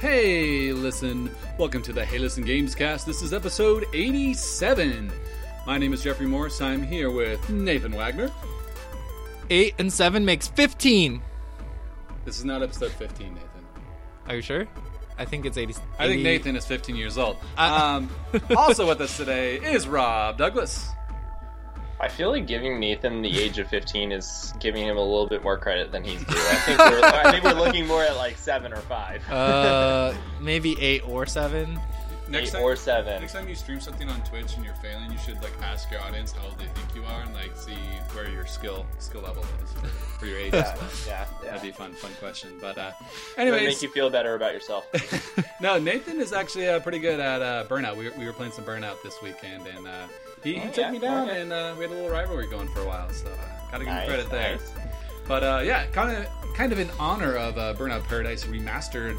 Hey, listen. Welcome to the Hey Listen Games Cast. This is episode 87. My name is Jeffrey Morris. I'm here with Nathan Wagner. Eight and seven makes fifteen. This is not episode 15, Nathan. Are you sure? I think it's eighty. I think Nathan is 15 years old. Uh- Um, also with us today is Rob Douglas. I feel like giving Nathan the age of 15 is giving him a little bit more credit than he's due. I think we're, I think we're looking more at like seven or five, Uh, maybe eight or seven. Next eight time, or seven. next time you stream something on Twitch and you're failing, you should like ask your audience how old they think you are and like see where your skill skill level is for, for your age Yeah, yeah, yeah. That'd be a fun, fun question. But uh, It'll make you feel better about yourself. no, Nathan is actually uh, pretty good at uh, Burnout. We we were playing some Burnout this weekend, and uh, he, he Oh, took yeah? me down, Okay. and uh, we had a little rivalry going for a while. So uh, gotta give Nice, him credit there. nice. But uh, yeah, kind of kind of in honor of uh, Burnout Paradise remastered,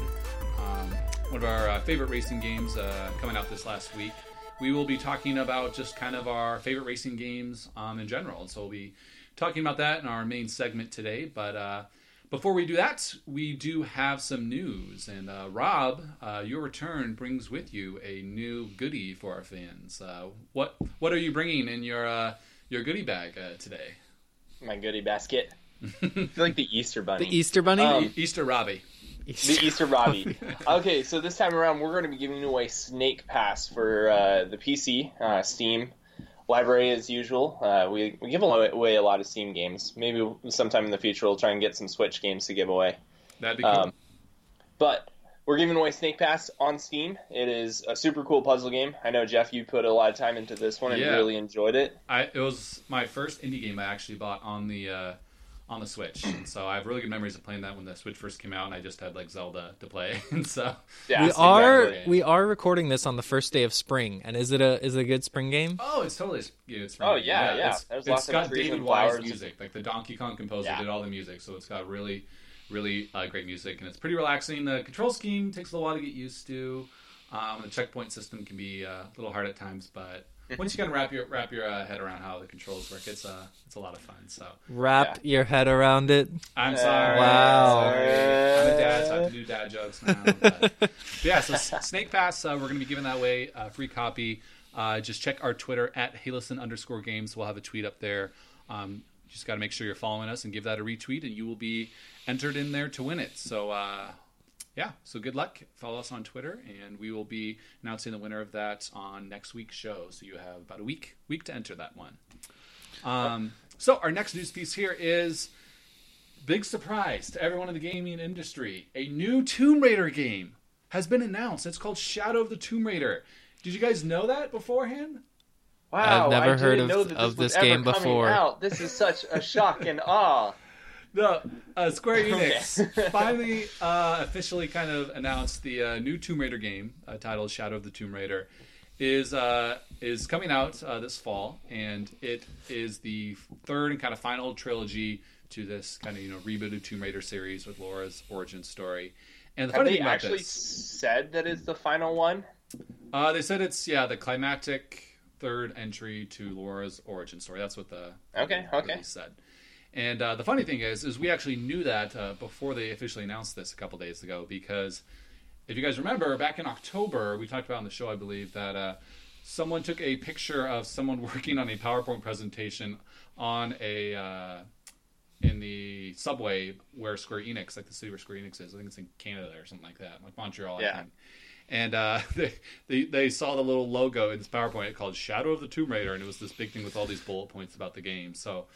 um, one of our uh, favorite racing games uh, coming out this last week. We will be talking about just kind of our favorite racing games um, in general. So we'll be talking about that in our main segment today. But uh, before we do that, we do have some news. And uh, Rob, uh, your return brings with you a new goodie for our fans. Uh, what what are you bringing in your uh, your goodie bag uh, today? My goodie basket. I feel like the Easter bunny. The Easter Bunny. Um, Easter Robbie. the Easter Robbie. Okay, so this time around, we're going to be giving away Snake Pass for uh, the PC, uh, Steam library as usual. Uh, we we give away, a lot of Steam games. Maybe sometime in the future we'll try and get some Switch games to give away. That'd be cool. Um, but we're giving away Snake Pass on Steam. It is a super cool puzzle game. I know Jeff, you put a lot of time into this one and Yeah. really enjoyed it. I it was my first indie game I actually bought on the uh, on the Switch, and so I have really good memories of playing that when the Switch first came out, and I just had like Zelda to play, and so Yeah, we are we are recording this on the first day of spring, and is it a is it a good spring game? oh, it's totally yeah, it's Oh, yeah, yeah. It's, There's it's lots got trees David and Wise flowers. music, like the Donkey Kong composer Yeah. did all the music, so it's got really really uh, great music, and it's pretty relaxing. The control scheme takes a while to get used to. Um, the checkpoint system can be uh, a little hard at times, but once you kind of wrap your wrap your uh, head around how the controls work, it's uh, it's a lot of fun. So Wrap your head around it. I'm sorry. Wow. Sorry. I'm a dad, so I have to do dad jokes now. But, but yeah, so Snake Pass, uh, we're going to be giving that away, uh, free copy. Uh, just check our Twitter at Halison underscore games. We'll have a tweet up there. Um, you just got to make sure you're following us and give that a retweet, and you will be entered in there to win it. So, uh, yeah, so good luck. Follow us on Twitter, and we will be announcing the winner of that on next week's show. So you have about a week week to enter that one. Um, so our next news piece here is big surprise to everyone in the gaming industry. A new Tomb Raider game has been announced. It's called Shadow of the Tomb Raider. Did you guys know that beforehand? Wow, I've never I heard didn't of- know that of this game before. Out. This is such a shock and awe. No, uh, Square Enix Okay. finally uh, officially kind of announced the uh, new Tomb Raider game uh, titled Shadow of the Tomb Raider is uh, is coming out uh, this fall, and it is the third and kind of final trilogy to this kind of you know rebooted Tomb Raider series with Lara's origin story. And the Have funny they actually this, said that it's the final one? uh, they said it's yeah the climactic third entry to Lara's origin story. That's what the Okay, okay. said. And uh, the funny thing is, is we actually knew that uh, before they officially announced this a couple days ago. Because if you guys remember, back in October, we talked about on the show, I believe, that uh, someone took a picture of someone working on a PowerPoint presentation on a uh, in the subway where Square Enix, like the city where Square Enix is. I think it's in Canada or something like that, like Montreal. Yeah. I think. And uh, they, they they saw the little logo in this PowerPoint called Shadow of the Tomb Raider, and it was this big thing with all these bullet points about the game. So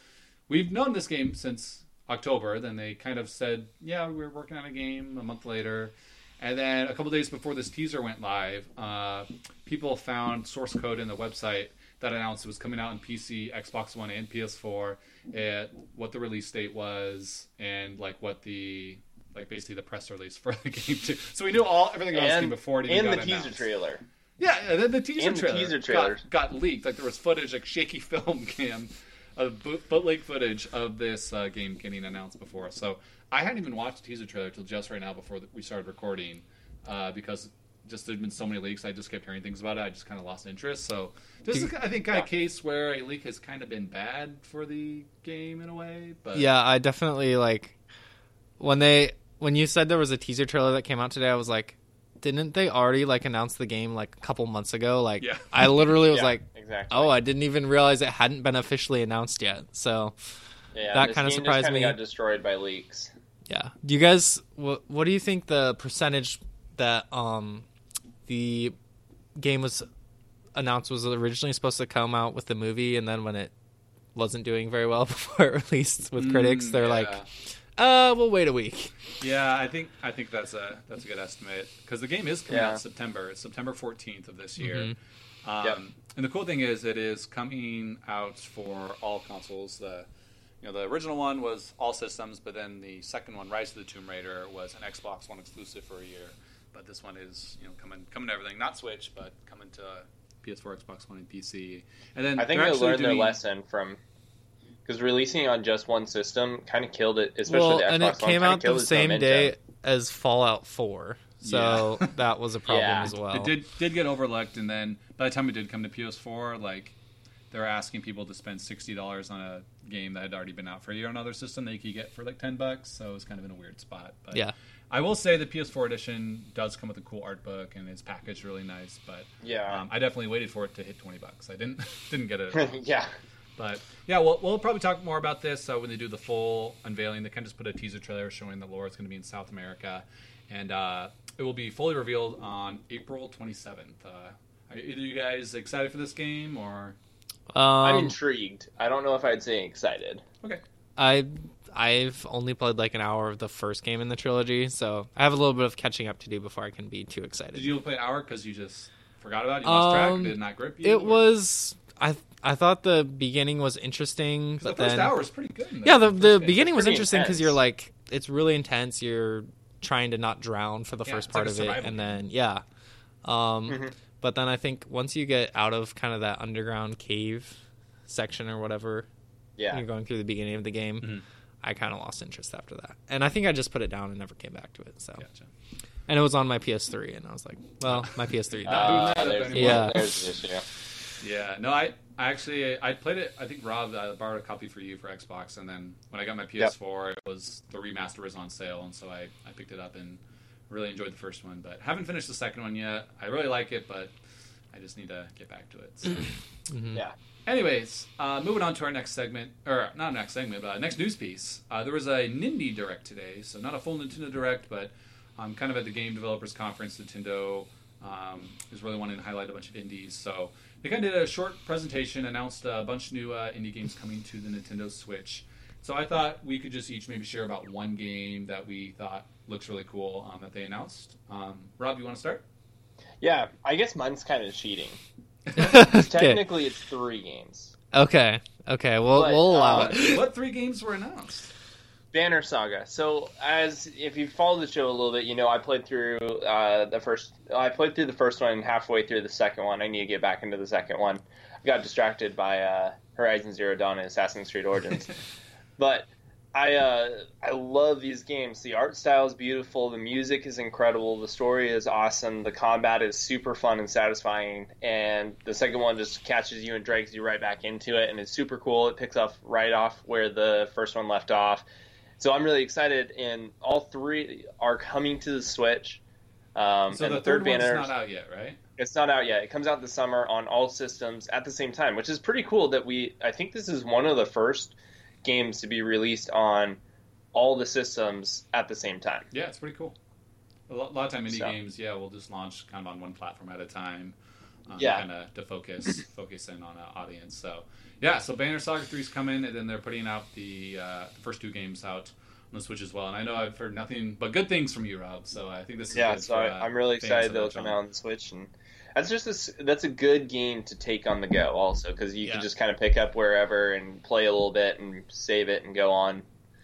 we've known this game since October. Then they kind of said, "Yeah, we're working on a game." A month later, and then a couple days before this teaser went live, uh, people found source code in the website that announced it was coming out on PC, Xbox One, and PS4. At what the release date was, and like what the like basically the press release for the game too. So we knew all everything about this game And, before it even and the teaser announced. trailer. Yeah, and then the teaser And the trailer, teaser trailer. Got, got leaked. Like there was footage, like shaky film cam, of bootleg footage of this uh, game getting announced before. So I hadn't even watched the teaser trailer till just right now before we started recording, uh, because just there'd been so many leaks. I just kept hearing things about it. I just kind of lost interest. So this is, I think, kind of case where a leak has kind of been bad for the game in a way. But Yeah, I definitely like when they when you said there was a teaser trailer that came out today. I was like, didn't they already like announce the game like a couple months ago? Like, Yeah. I literally was Yeah, like, exactly. oh, I didn't even realize it hadn't been officially announced yet. So yeah, that kinda surprised just me. Got destroyed by leaks. yeah, do you guys what what do you think the percentage that um the game was announced was originally supposed to come out with the movie, and then when it wasn't doing very well before it released with critics, Mm, they're yeah. like, uh, we'll wait a week. Yeah, I think I think that's a that's a good estimate because the game is coming Yeah. out in September. It's September fourteenth of this year. Mhm. Um, Yep. And the cool thing is, it is coming out for all consoles. The you know the original one was all systems, but then the second one, Rise of the Tomb Raider, was an Xbox One exclusive for a year. But this one is you know coming coming to everything, not Switch, but coming to PS4, Xbox One, and PC. And then I think they're they learned doing, their lesson from because releasing on just one system kind of killed it, especially well, the Xbox and it One, came kinda out killed the same momentum. day as Fallout Four, so Yeah. that was a problem Yeah. as well. It did did get overlooked, and then by the time it did come to PS4, like they were asking people to spend sixty dollars on a game that had already been out for a year on another system that you could get for like ten bucks. So it was kind of in a weird spot. But Yeah. I will say the PS4 edition does come with a cool art book and it's packaged really nice. But Yeah, um, I definitely waited for it to hit twenty bucks. I didn't didn't get it. Yeah, But yeah, we'll, we'll probably talk more about this uh, when they do the full unveiling. They kind of just put a teaser trailer showing that Lara's going to be in South America, and uh, it will be fully revealed on April 27th. Uh, are either you guys excited for this game or? I'm Um, intrigued. I don't know if I'd say excited. Okay, I I've only played like an hour of the first game in the trilogy, so I have a little bit of catching up to do before I can be too excited. did you play an Hour because you just forgot about it? You lost Um, track? Did it not grip you? It or- was I I thought the beginning was interesting, 'cause the but first then hour is pretty good. in yeah, the first the game. beginning was interesting because you're like it's really intense. You're trying to not drown for the Yeah, first it's like part of it, survival and then yeah, um, Mhm. but then I think once you get out of kind of that underground cave section or whatever, Yeah, you're going through the beginning of the game. Mhm. I kind of lost interest after that, and I think I just put it down and never came back to it. So, Gotcha. and it was on my PS3, and I was like, well, my PS3 died. uh, there's, anymore. Yeah. there's the issue. Yeah, no, I, I actually I played it. I think Rob uh, borrowed a copy for you for Xbox, and then when I got my PS4, it was the remaster was on sale, and so I, I picked it up and really enjoyed the first one. But haven't finished the second one yet. I really like it, but I just need to get back to it. So. Mhm. Yeah. Anyways, uh, moving on to our next segment, or not next segment, but next news piece. Uh, there was a Nindy Direct today, so not a full Nintendo Direct, but um, kind of at the Game Developers Conference, Nintendo um, is really wanting to highlight a bunch of indies. So they kind of did a short presentation, announced a bunch of new uh, indie games coming to the Nintendo Switch. So I thought we could just each maybe share about one game that we thought looks really cool um, that they announced. Um, Rob, you want to start? Yeah, I guess mine's kind of cheating. okay. Technically, it's three games. okay, okay, we'll But, we'll allow uh, it. what three games were announced? Banner Saga. So, as if you followed the show a little bit, you know I played through uh, the first. I played through the first one and halfway through the second one. I need to get back into the second one. I got distracted by uh, Horizon Zero Dawn and Assassin's Creed Origins, but I uh, I love these games. The art style is beautiful. The music is incredible. The story is awesome. The combat is super fun and satisfying. And the second one just catches you and drags you right back into it, and it's super cool. It picks up right off where the first one left off. So I'm really excited, and all three are coming to the Switch. Um, So and the, third, one's banner, not out yet, right? it's not out yet. It comes out this summer on all systems at the same time, which is pretty cool. That we, I think this is one of the first games to be released on all the systems at the same time. Yeah, it's pretty cool. A lot, a lot of time indie So- games, yeah, we'll just launch kind of on one platform at a time. Um, Yeah. kind of to focus focus in on an audience. So yeah, so Banner Saga Three is coming, and then they're putting out the, uh, the first two games out on the Switch as well. And I know I've heard nothing but good things from you, Rob. So I think this is Yeah, so for, uh, I'm really excited they'll come out on the Switch, and that's just a, that's a good game to take on the go, also because you Yeah. can just kind of pick up wherever and play a little bit and save it and go on.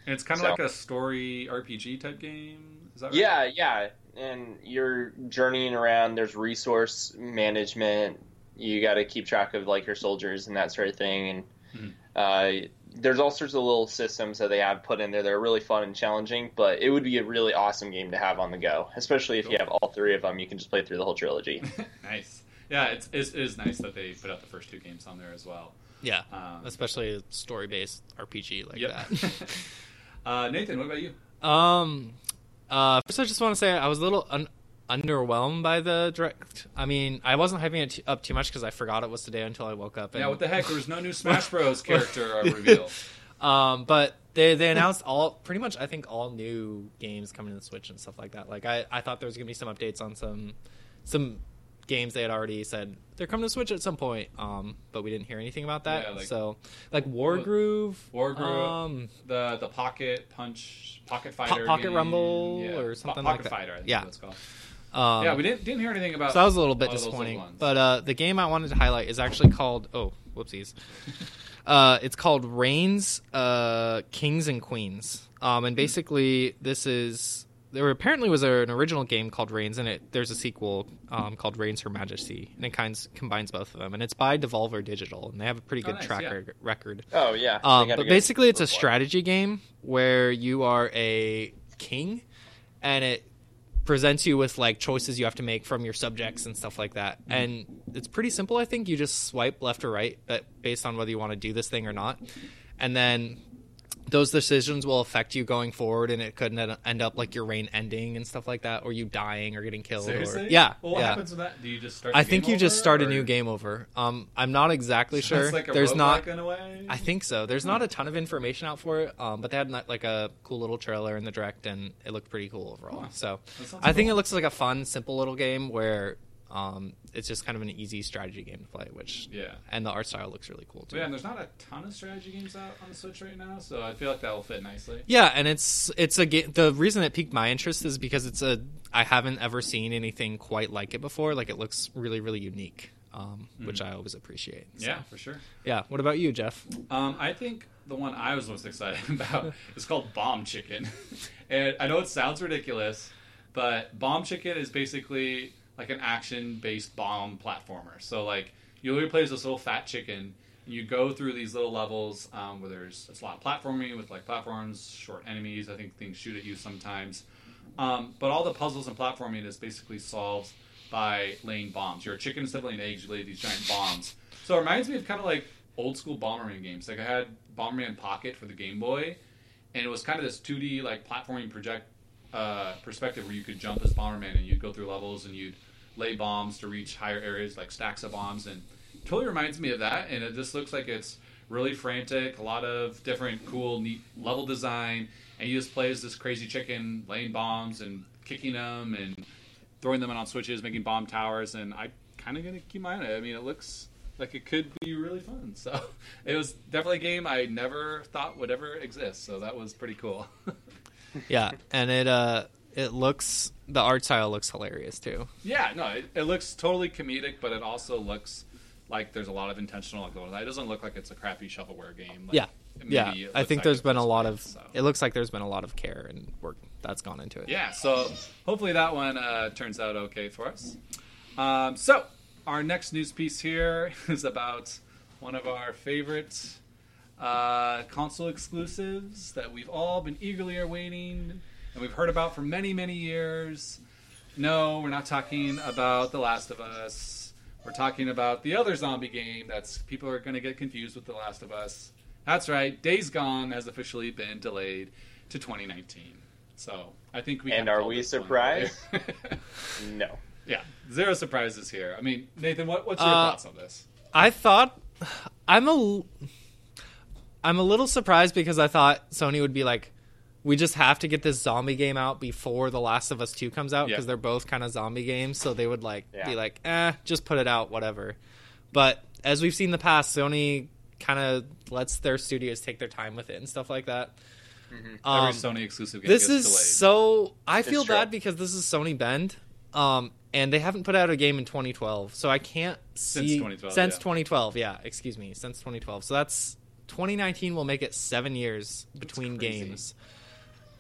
And it's kind of So- like a story RPG type game. Is that right? Yeah, yeah, and you're journeying around. There's resource management. You got to keep track of like your soldiers and that sort of thing, and Mhm. uh, there's all sorts of little systems that they have put in there that are really fun and challenging. But it would be a really awesome game to have on the go, especially if you have all three of them. You can just play through the whole trilogy. nice. Yeah, it's, it's, it is nice that they put out the first two games on there as well. Yeah, Um, especially a story-based RPG like yep. that. uh, Nathan, what about you? Um, uh, first I just want to say I was a little un- underwhelmed by the direct. I mean, I wasn't hyping it t- up too much because I forgot it was today until I woke up. And, Yeah, what the heck? There was no new Smash Bros. character uh, reveal. Um, but they they announced all pretty much I think all new games coming to the Switch and stuff like that. Like I, I thought there was gonna be some updates on some some games they had already said they're coming to Switch at some point. Um, but we didn't hear anything about that. Yeah, like- so like Wargroove, Wargroove, um, the the Pocket Punch, Pocket Po- Fighter, Pocket game. Rumble Yeah. or something Pocket like that. Fighter, I think Yeah. that's called. um, yeah, we didn't didn't hear anything about. So that was a little bit all of those disappointing. But uh, the game I wanted to highlight is actually called oh whoopsies. uh, it's called Reigns, uh, Kings and Queens. Um, and basically this is there apparently was a, an original game called Reigns, and it there's a sequel um, called Reigns Her Majesty, and it kinds combines both of them, and it's by Devolver Digital, and they have a pretty Oh, good nice, track yeah. rec- record. Oh yeah. Um, but basically, it's a report. strategy game where you are a king, and it presents you with like choices you have to make from your subjects and stuff like that. Mm-hmm. And it's pretty simple. I think you just swipe left or right, but based on whether you want to do this thing or not, and then those decisions will affect you going forward, and it could end up like your reign ending and stuff like that, or you dying or getting killed. Seriously? Or, yeah, Well, what yeah. happens with that? Do you just start? I think you just start a new game over. Um, I'm not exactly So sure. like a There's not. in a way. I think so. There's not a ton of information out for it, um, but they had like a cool little trailer in the direct, and it looked pretty cool overall. Huh. So I think cool. it looks like a fun, simple little game where um, it's just kind of an easy strategy game to play. Which Yeah. and the art style looks really cool too. Yeah, and there's not a ton of strategy games out on the Switch right now, so I feel like that will fit nicely. Yeah, and it's it's a ga- the reason it piqued my interest is because it's a I haven't ever seen anything quite like it before. Like it looks really really unique, um, which I always appreciate. So. Yeah, for sure. yeah. What about you, Jeff? Um, I think the one I was most excited about is called Bomb Chicken, and I know it sounds ridiculous, but Bomb Chicken is basically like an action-based bomb platformer. So like you play as this little fat chicken. And you go through these little levels um, where there's it's a lot of platforming with like platforms, short enemies. I think things shoot at you sometimes. Um, but all the puzzles and platforming is basically solved by laying bombs. You're a chicken instead of laying eggs, you lay these giant bombs. So it reminds me of kind of like old school Bomberman games. Like I had Bomberman Pocket for the Game Boy, and it was kind of this 2D like platforming project uh, perspective where you could jump as Bomberman and you'd go through levels and you'd lay bombs to reach higher areas like stacks of bombs and totally reminds me of that and it just looks like it's really frantic a lot of different cool neat level design and you just play as this crazy chicken laying bombs and kicking them and throwing them on switches making bomb towers and i kind of gonna keep my eye on it. I mean it looks like it could be really fun. So it was definitely a game i never thought would ever exist so that was pretty cool Yeah, and it uh it looks the art style looks hilarious too. Yeah, no, it, it looks totally comedic, but it also looks like there's a lot of intentional going. on. It doesn't look like it's a crappy shovelware game. Like, Yeah. maybe Yeah, I think like there's been a lot of. so. It looks like there's been a lot of care and work that's gone into it. Yeah, so hopefully that one uh, turns out okay for us. Um, so our next news piece here is about one of our favorite uh, console exclusives that we've all been eagerly awaiting and we've heard about for many, many years. No, we're not talking about The Last of Us. We're talking about the other zombie game that's people are going to get confused with The Last of Us. That's right, Days Gone has officially been delayed to 2019. So I think we And are we surprised? No. yeah, zero surprises here. I mean, Nathan, what, what's your Uh, thoughts on this? I thought I'm a I'm a little surprised because I thought Sony would be like, we just have to get this zombie game out before The Last of Us Two comes out Yeah. because they're both kind of zombie games, so they would like Yeah. be like, eh, just put it out, whatever. But as we've seen in the past, Sony kind of lets their studios take their time with it and stuff like that. Every Um, Sony exclusive game this gets is delayed. so I feel bad because this is Sony Bend, um, and they haven't put out a game in 2012, so I can't see 2012, since yeah. 2012. Yeah, excuse me, since 2012. So that's 2019 will make it seven years between games.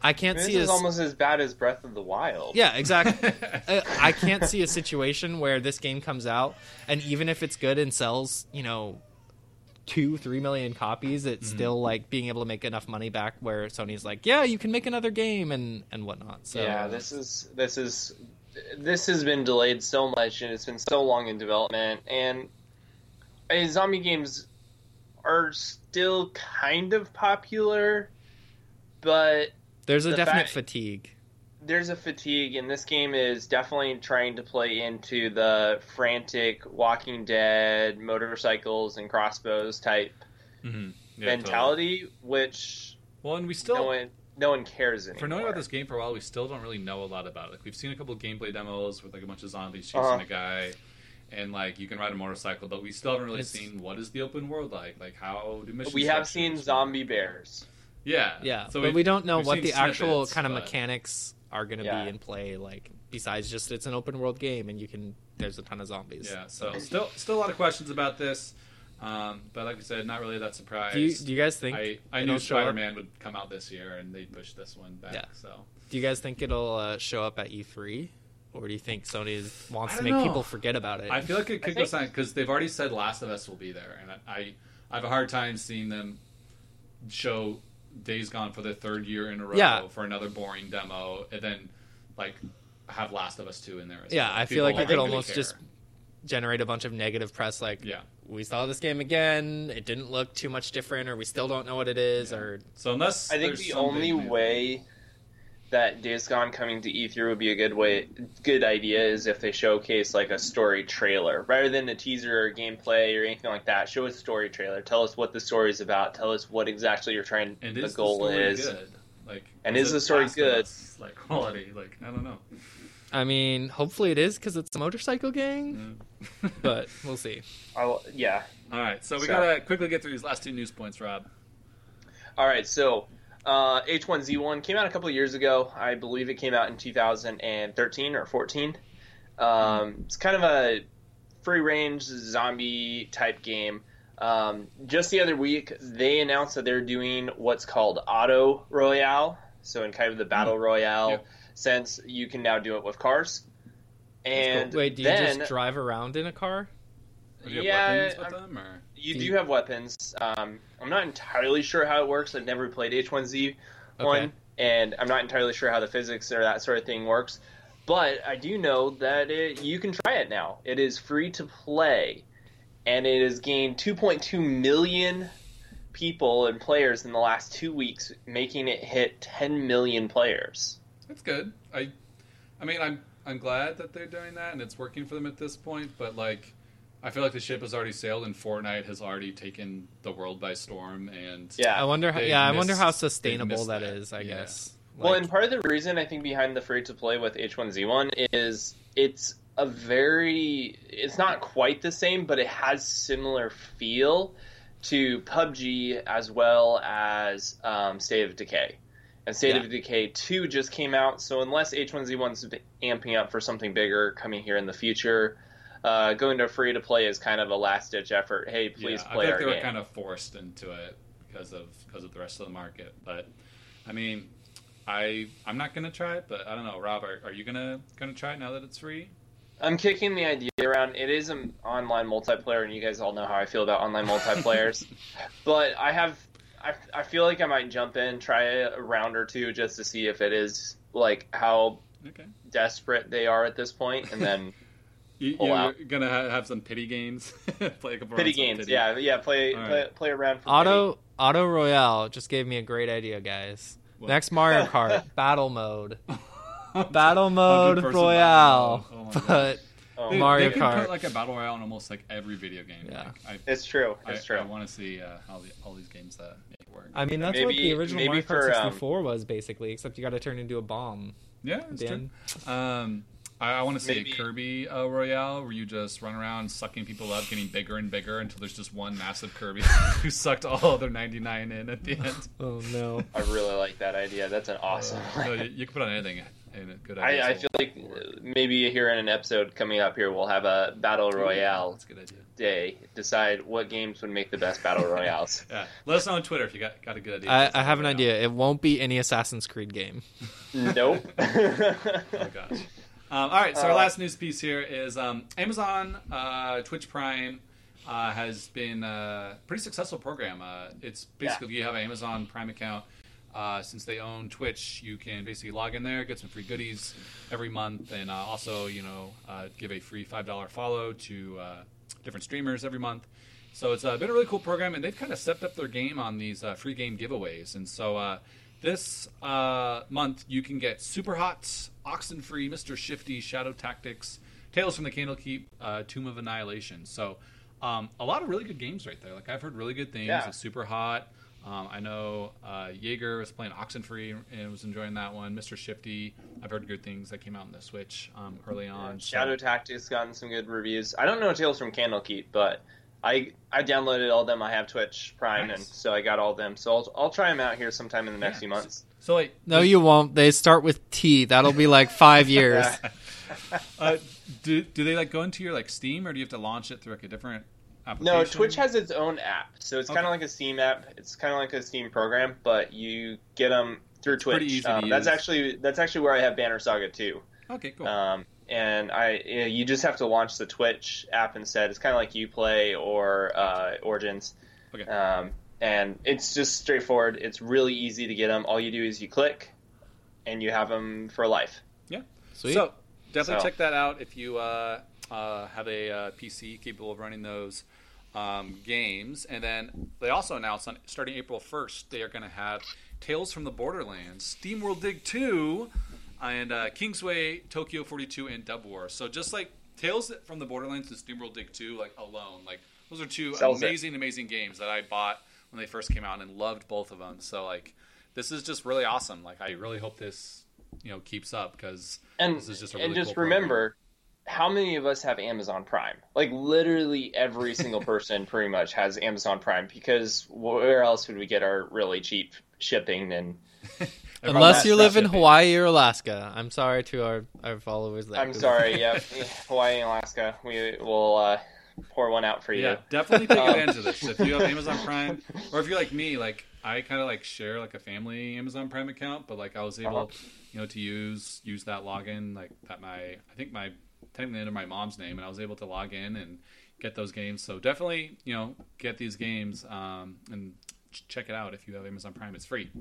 I can't This see is a, almost as bad as Breath of the Wild. yeah, exactly. I, I can't see a situation where this game comes out, and even if it's good and sells, you know, two, three million copies, it's Mm-hmm. still like being able to make enough money back. Where Sony's like, yeah, you can make another game and and whatnot. So yeah, this is this is this has been delayed so much and it's been so long in development and uh, zombie games are still kind of popular but there's a the definite fact- fatigue. there's a fatigue, and this game is definitely trying to play into the frantic Walking Dead motorcycles and crossbows type Mhm. Yeah, mentality, totally. which Well, and we still no one no one cares anymore. for knowing about this game for a while, we still don't really know a lot about it. Like we've seen a couple of gameplay demos with like a bunch of zombies chasing Uh-huh. a guy, and like you can ride a motorcycle, but we still haven't really It's- seen what is the open world like. Like how do missions? we have structured? seen zombie bears. Yeah, Yeah, So but we've- don't know what seen the actual kind of but- mechanics are going to Yeah. be in play. Like besides just it's an open world game and you can there's a ton of zombies. Yeah, so still still a lot of questions about this, um, but like I said, not really that surprised. Do you do you guys think I, I knew? Spider Man would come out this year, and they pushed this one back. Yeah. So Do you guys think it'll uh, show up at E3, or do you think Sony is, wants to make know. people forget about it? I feel like it could I go think- sign because they've already said Last of Us will be there, and I, I I have a hard time seeing them show Days Gone for the third year in a row Yeah. for another boring demo, and then like have Last of Us two in there. As yeah, well. I feel like won't it could almost care. just generate a bunch of negative press. Like, yeah. we saw this game again, it didn't look too much different, or we still don't know what it is, Yeah. or So unless I think the only big way that Days Gone coming to E3 would be a good way, good idea is if they showcase like a story trailer rather than a teaser or gameplay or anything like that. Show a story trailer. Tell us what the story is about. Tell us what exactly you're trying. and the is goal the story is. good? Like, And is is the story good? Us, like quality? Like I don't know. I mean, hopefully it is because it's a motorcycle gang, Mm. but we'll see. I'll, yeah. All right, so we So- gotta quickly get through these last two news points, Rob. All right, so uh, H1Z1 came out a couple of years ago. I believe it came out in 2013 or 14. Um, it's kind of a free range zombie type game. Um, just the other week, they announced that they're doing what's called Auto Royale. So, in kind of the Battle Royale Yeah. sense, you can now do it with cars. And Wait, do you then, just drive around in a car? Do you have Yeah, weapons with I'm- them, or You Do have weapons. Um, I'm not entirely sure how it works. I've never played H1Z1, Okay. and I'm not entirely sure how the physics or that sort of thing works. But I do know that it, you can try it now. It is free to play, and it has gained 2.2 million people and players in the last two weeks, making it hit 10 million players. That's good. I, I mean, I'm I'm glad that they're doing that and it's working for them at this point. But like, I feel like the ship has already sailed and Fortnite has already taken the world by storm. And Yeah. I wonder. How, They've yeah, I wonder how sustainable that that. is. I Yeah. guess. Well, and part of the reason I think behind the free to play with H1Z1 is it's a very it's not quite the same, but it has similar feel to PUBG as well as um, State of Decay. And State Yeah. of Decay 2 just came out, so unless H1Z1's amping up for something bigger coming here in the future, uh, going to free to play is kind of a last ditch effort. Hey, please yeah, I think our they were game. kind of forced into it because of because of the rest of the market. But I mean, I I'm not gonna try it, but I don't know, Rob. Are, are you gonna gonna try it now that it's free? I'm kicking the idea around. It is an online multiplayer, and you guys all know how I feel about online multiplayers. but I have, I, I feel like I might jump in, try a round or two just to see if it is like how Okay. desperate they are at this point, and then You, Pull you're out. gonna have some pity games. play a couple pity rounds games. pity. Yeah, yeah. Play, All play, play around. For Auto Auto Royale just gave me a great idea, guys. What? Next Mario Kart battle mode, battle mode Royale, battle mode. Oh but. Oh, They, Mario they can Kart. put like a battle royale in almost like every video game. Yeah. Like, it's true. It's I, true. I want to see uh, how the, all these games that make work. I mean that's what the original Mario Kart for, um, 64 was basically, except you got to turn into a bomb. yeah, at it's true. Um, I, I want to see Maybe- a Kirby uh, Royale where you just run around sucking people up, getting bigger and bigger until there's just one massive Kirby who sucked all other 99 in at the end. Oh no! I really like that idea. That's an awesome. Uh, no, you, you can put on anything. And a good idea. I, I feel like uh, maybe here in an episode coming up here, we'll have a battle royale That's a good idea. day. Decide what games would make the best battle royales. Yeah, let us know on Twitter if you got, got a good idea. I, I have an idea. It won't be any Assassin's Creed game. nope. Oh gosh. Um, all right, so our Uh, last news piece here is um, Amazon uh, Twitch Prime uh, has been a pretty successful program. Uh, it's basically you have an Amazon Prime account. Uh, since they own Twitch, you can basically log in there, get some free goodies every month, and uh, also you know uh, give a free five dollar follow to uh, different streamers every month. So it's uh, been a really cool program, and they've kind of stepped up their game on these uh, free game giveaways. And so uh, this uh, month you can get Super Hot, Oxenfree, Mr. Shifty, Shadow Tactics, Tales from the Candlekeep, uh, Tomb of Annihilation. So um, a lot of really good games right there. Like I've heard really good things. Yeah. It's Super Hot. Um, I know uh, Jaeger was playing Oxenfree and was enjoying that one. Mr. Shifty, I've heard good things that came out on the Switch um, early on. Shadow Tactics gotten some good reviews. I don't know Tales from Candlekeep, but I I downloaded all of them. I have Twitch Prime, Nice. and so I got all of them. So I'll, I'll try them out here sometime in the next Yeah. few months. So like, No, you won't. They start with T. That'll be like five years. uh, do do they like go into your like Steam or do you have to launch it through like a different application? No, Twitch has its own app, so it's Okay. kind of like a Steam app. It's kind of like a Steam program, but you get them through Twitch. pretty easy to Um, that's use. actually that's actually where I have Banner Saga too. Okay, cool. Um, and I yeah, you just have to launch the Twitch app instead. It's kind of like UPlay or uh, Origins. Okay. Um, and it's just straightforward. It's really easy to get them. All you do is you click, and you have them for life. Sweet. So definitely So- check that out if you uh, uh, have a uh, PC capable of running those um, games. And then they also announced on starting April first they are going to have Tales from the Borderlands, SteamWorld Dig Two, and uh, Kingsway Tokyo 42 and Dub War. So just like Tales from the Borderlands and SteamWorld Dig Two, like alone, like those are two Sells it. amazing, amazing games that I bought when they first came out and loved both of them. So like this is just really awesome. Like I really hope this you know keeps up because And This is just a and just cool remember, how many of us have Amazon Prime? Like literally every single person pretty much has Amazon Prime because where else would we get our really cheap shipping and Unless you live in. Hawaii or Alaska. I'm sorry to our, our followers there. I'm sorry, yeah, Hawaii and Alaska, we will uh, pour one out for you. Yeah, definitely take Um, advantage of this. If you have Amazon Prime, or if you're like me, like I kind of like share like a family Amazon Prime account, but like I was able, Uh-huh. you know, to use use that login like that. My I think my technically under my mom's name, and I was able to log in and get those games. So definitely, you know, get these games um, and ch- check it out if you have Amazon Prime. It's free.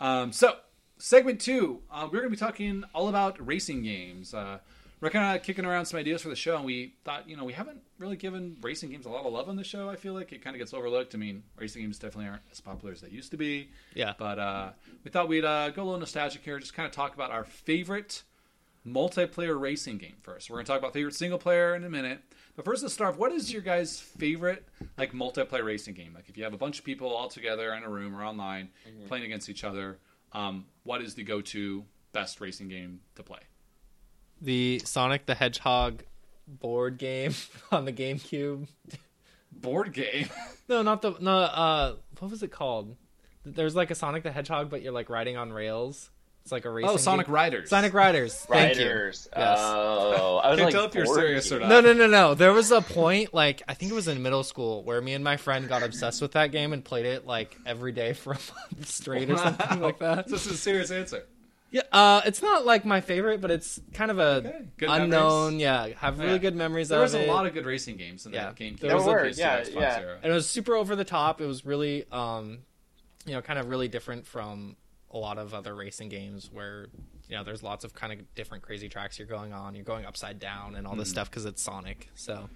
Um, so, segment two, uh, we're going to be talking all about racing games. Uh, we're kind of kicking around some ideas for the show, and we thought, you know, we haven't really given racing games a lot of love on the show. I feel like it kind of gets overlooked. I mean, racing games definitely aren't as popular as they used to be. Yeah. But uh, we thought we'd uh, go a little nostalgic here, just kind of talk about our favorite multiplayer racing game first. We're going to talk about favorite single player in a minute. But first, let's start. Off. What is your guys' favorite like multiplayer racing game? Like, if you have a bunch of people all together in a room or online playing against each other, um, what is the go-to best racing game to play? The Sonic the Hedgehog board game on the GameCube. Board game. No, not the no. Uh, what was it called? There's like a Sonic the Hedgehog, but you're like riding on rails. It's like a racing. oh, Sonic game. Riders. Sonic Riders. Thank you. Riders. Yes. Oh, I was Can't like, tell if you're serious or not. No, no, no, no. There was a point, like I think it was in middle school, where me and my friend got obsessed with that game and played it like every day for a month straight or something like that. This is a serious answer. Yeah, uh, it's not like my favorite, but it's kind of a Okay. Good unknown. memories? Yeah, have really Yeah. good memories There of was it. a lot of good racing games in Yeah. that game. There That was was a- the PS2, yeah, Xbox yeah. era. and it was super over the top. It was really, um, you know, kind of really different from a lot of other racing games where you know there's lots of kind of different crazy tracks you're going on. You're going upside down and all this stuff because it's Sonic. So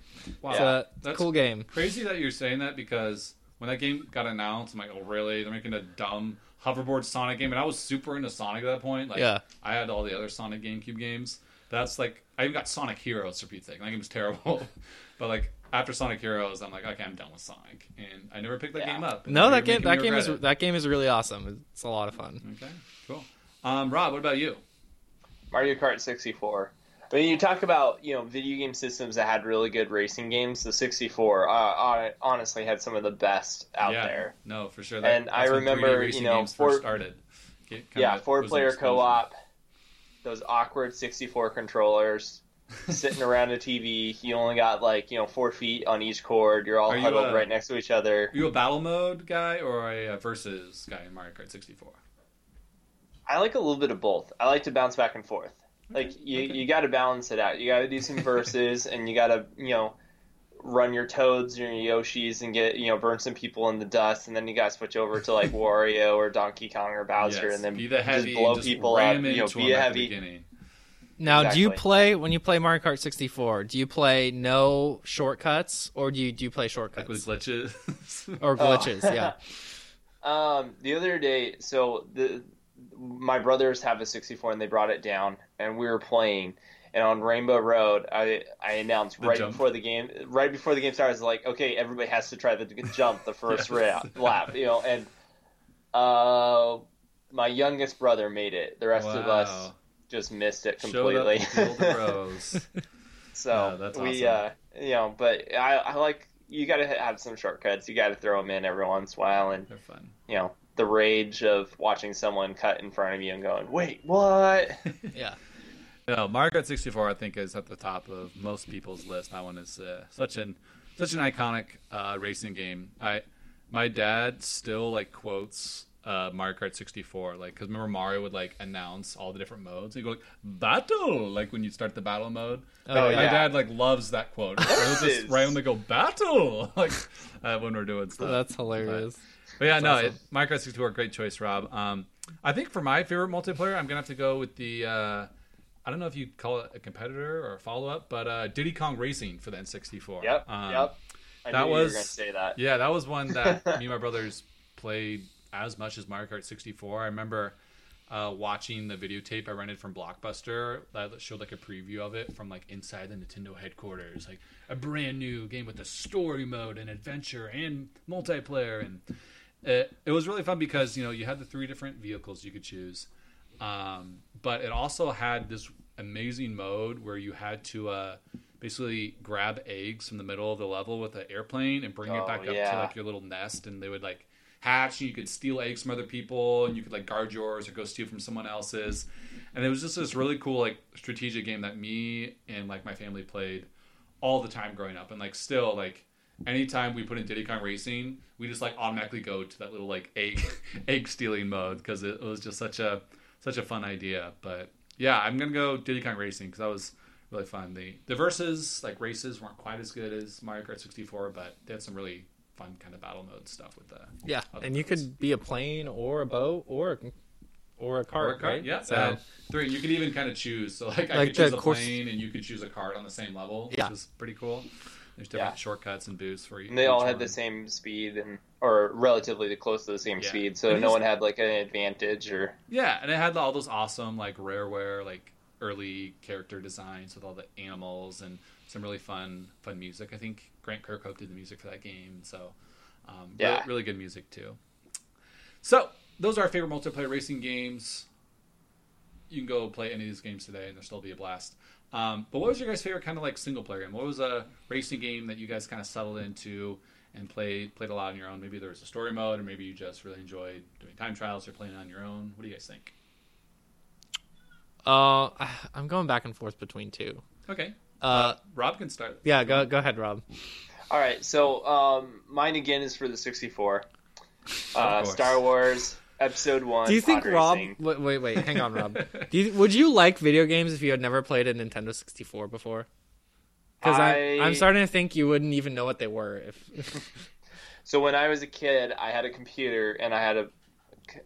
Wow. it's a, it's a That's cool game. Crazy that you're saying that because when that game got announced, I'm like, oh really? They're making a dumb hoverboard Sonic game, and I was super into Sonic at that point. Like, Yeah. I had all the other Sonic GameCube games. That's like, I even got Sonic Heroes for Pete's sake. That game was terrible, but like after Sonic Heroes, I'm like, okay, I'm done with Sonic, and I never picked that Yeah. game up. No, that game that game is it. that game is really awesome. It's a lot of fun. okay. Cool. Um, Rob, what about you? Mario Kart 64. When you talk about you know video game systems that had really good racing games, the 64 uh, honestly had some of the best out yeah, there. No, for sure. And that's I remember, you know, four- started. Yeah, four player co-op, those awkward 64 controllers, sitting around a TV. You only got like you know four feet on each cord. You're all you, huddled uh, right next to each other. Are you a battle mode guy or a, versus guy in Mario Kart 64? I like a little bit of both. I like to bounce back and forth. Like you, okay. you got to balance it out. You got to do some verses, and you got to you know run your Toads or your Yoshis and get you know burn some people in the dust, and then you got to switch over to like Wario or Donkey Kong or Bowser, Yes, and then be the heavy, just blow just people ram up. You know, into be them a at the heavy. beginning. Now, do you play when you play Mario Kart 64? Do you play no shortcuts or do you do you play Like shortcuts with glitches. or glitches? Oh. Yeah. Um, the other day, so the my brothers have a 64 and they brought it down, and we were playing. And on Rainbow Road, I I announced The right jump. before the game, right before the game started, I was like, okay, everybody has to try the jump the first ra- lap, you know. And uh, my youngest brother made it. The rest of us just missed it completely. up the older bros. So Yeah, that's we, awesome. uh, you know, but I, I like you got to have some shortcuts. You got to throw them in every once in a while, and They're fun. you know the rage of watching someone cut in front of you and going, "Wait, what?" Yeah. No, Mario Kart 64, I think, is at the top of most people's list. That one is uh, such an such an iconic uh, racing game. I my dad still like quotes uh, Mario Kart 64, like because remember Mario would like announce all the different modes. He'd go like battle, like when you start the battle mode. Oh, Like, My dad like loves that quote. He'll just right when they go battle, like uh, when we're doing stuff. That's hilarious. But yeah, no, awesome. it, Mario Kart 64, great choice, Rob. Um, I think for my favorite multiplayer, I'm gonna have to go with the. I don't know if you call it a competitor or a follow up, but uh, Diddy Kong Racing for the N64. Yep, Um, yep. I that knew you were was- going to say that. Yeah, that was one that me and my brothers played as much as Mario Kart 64. I remember uh, watching the videotape I rented from Blockbuster that showed like a preview of it from like inside the Nintendo headquarters, like a brand new game with a story mode and adventure and multiplayer, and it, it was really fun because you know you had the three different vehicles you could choose, um, but it also had this amazing mode where you had to uh, basically grab eggs from the middle of the level with an airplane and bring it Oh, back up to like your little nest, and they would like hatch, and you could steal eggs from other people, and you could like guard yours or go steal from someone else's, and it was just this really cool like strategic game that me and like my family played all the time growing up, and like still like anytime we put in Diddy Kong Racing, we just like automatically go to that little like egg egg stealing mode because it was just such a such a fun idea. But yeah, I'm gonna go Diddy Kong Racing because that was really fun. The the verses like races weren't quite as good as Mario Kart 64, but they had some really fun kind of battle mode stuff with the Yeah, and you could be a plane or a boat or a, or a cart, Or a cart, right? yeah. So uh, three. You could even kind of choose. So like, I could choose a course- plane, and you could choose a cart on the same level, Yeah. which was pretty cool. There's different Yeah. shortcuts and boosts for you. And they all had the same speed and or relatively close to the same Yeah. speed, so And no one had like an advantage or Yeah, and it had all those awesome like rareware, like early character designs with all the animals and some really fun fun music. I think Grant Kirkhope did the music for that game, so um, Yeah. really, really good music too. So those are our favorite multiplayer racing games. You can go play any of these games today, and there'll still be a blast. Um, but what was your guys' favorite kind of like single player game? What was a racing game that you guys kind of settled into and played played a lot on your own? Maybe there was a story mode, or maybe you just really enjoyed doing time trials or playing on your own. What do you guys think? Uh, I'm going back and forth between two. Okay, Uh, Rob can start. yeah, go go ahead, Rob. All right, so um, mine again is for the 64. Uh. Star Wars Episode One. Do you think pod Rob? racing. Wait, wait, wait, hang on, Rob. Do you, would you like video games if you had never played a Nintendo 64 before? Because I- I'm starting to think you wouldn't even know what they were. If So when I was a kid, I had a computer and I had a,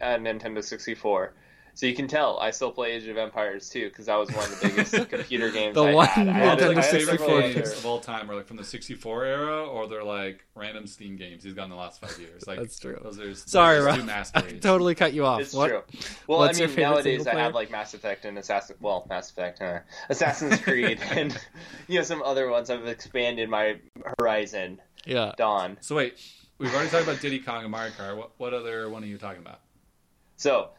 a Nintendo 64. So you can tell I still play Age of Empires too because that was one of the biggest computer games The I one had. I had, Nintendo I had 64 games. of all time are like from the 64 era, or they're like random Steam games he's got in the last five years. Like That's true. Those are sorry, those are Rob, two I totally cut you off. It's what? true. Well, what's I mean, nowadays I have like Mass Effect and Assassin. Well, Mass Effect, huh? Assassin's Creed, and you know some other ones. I've expanded my horizon. Yeah. Dawn. So wait, we've already talked about Diddy Kong and Mario Kart. What, what other one are you talking about? So,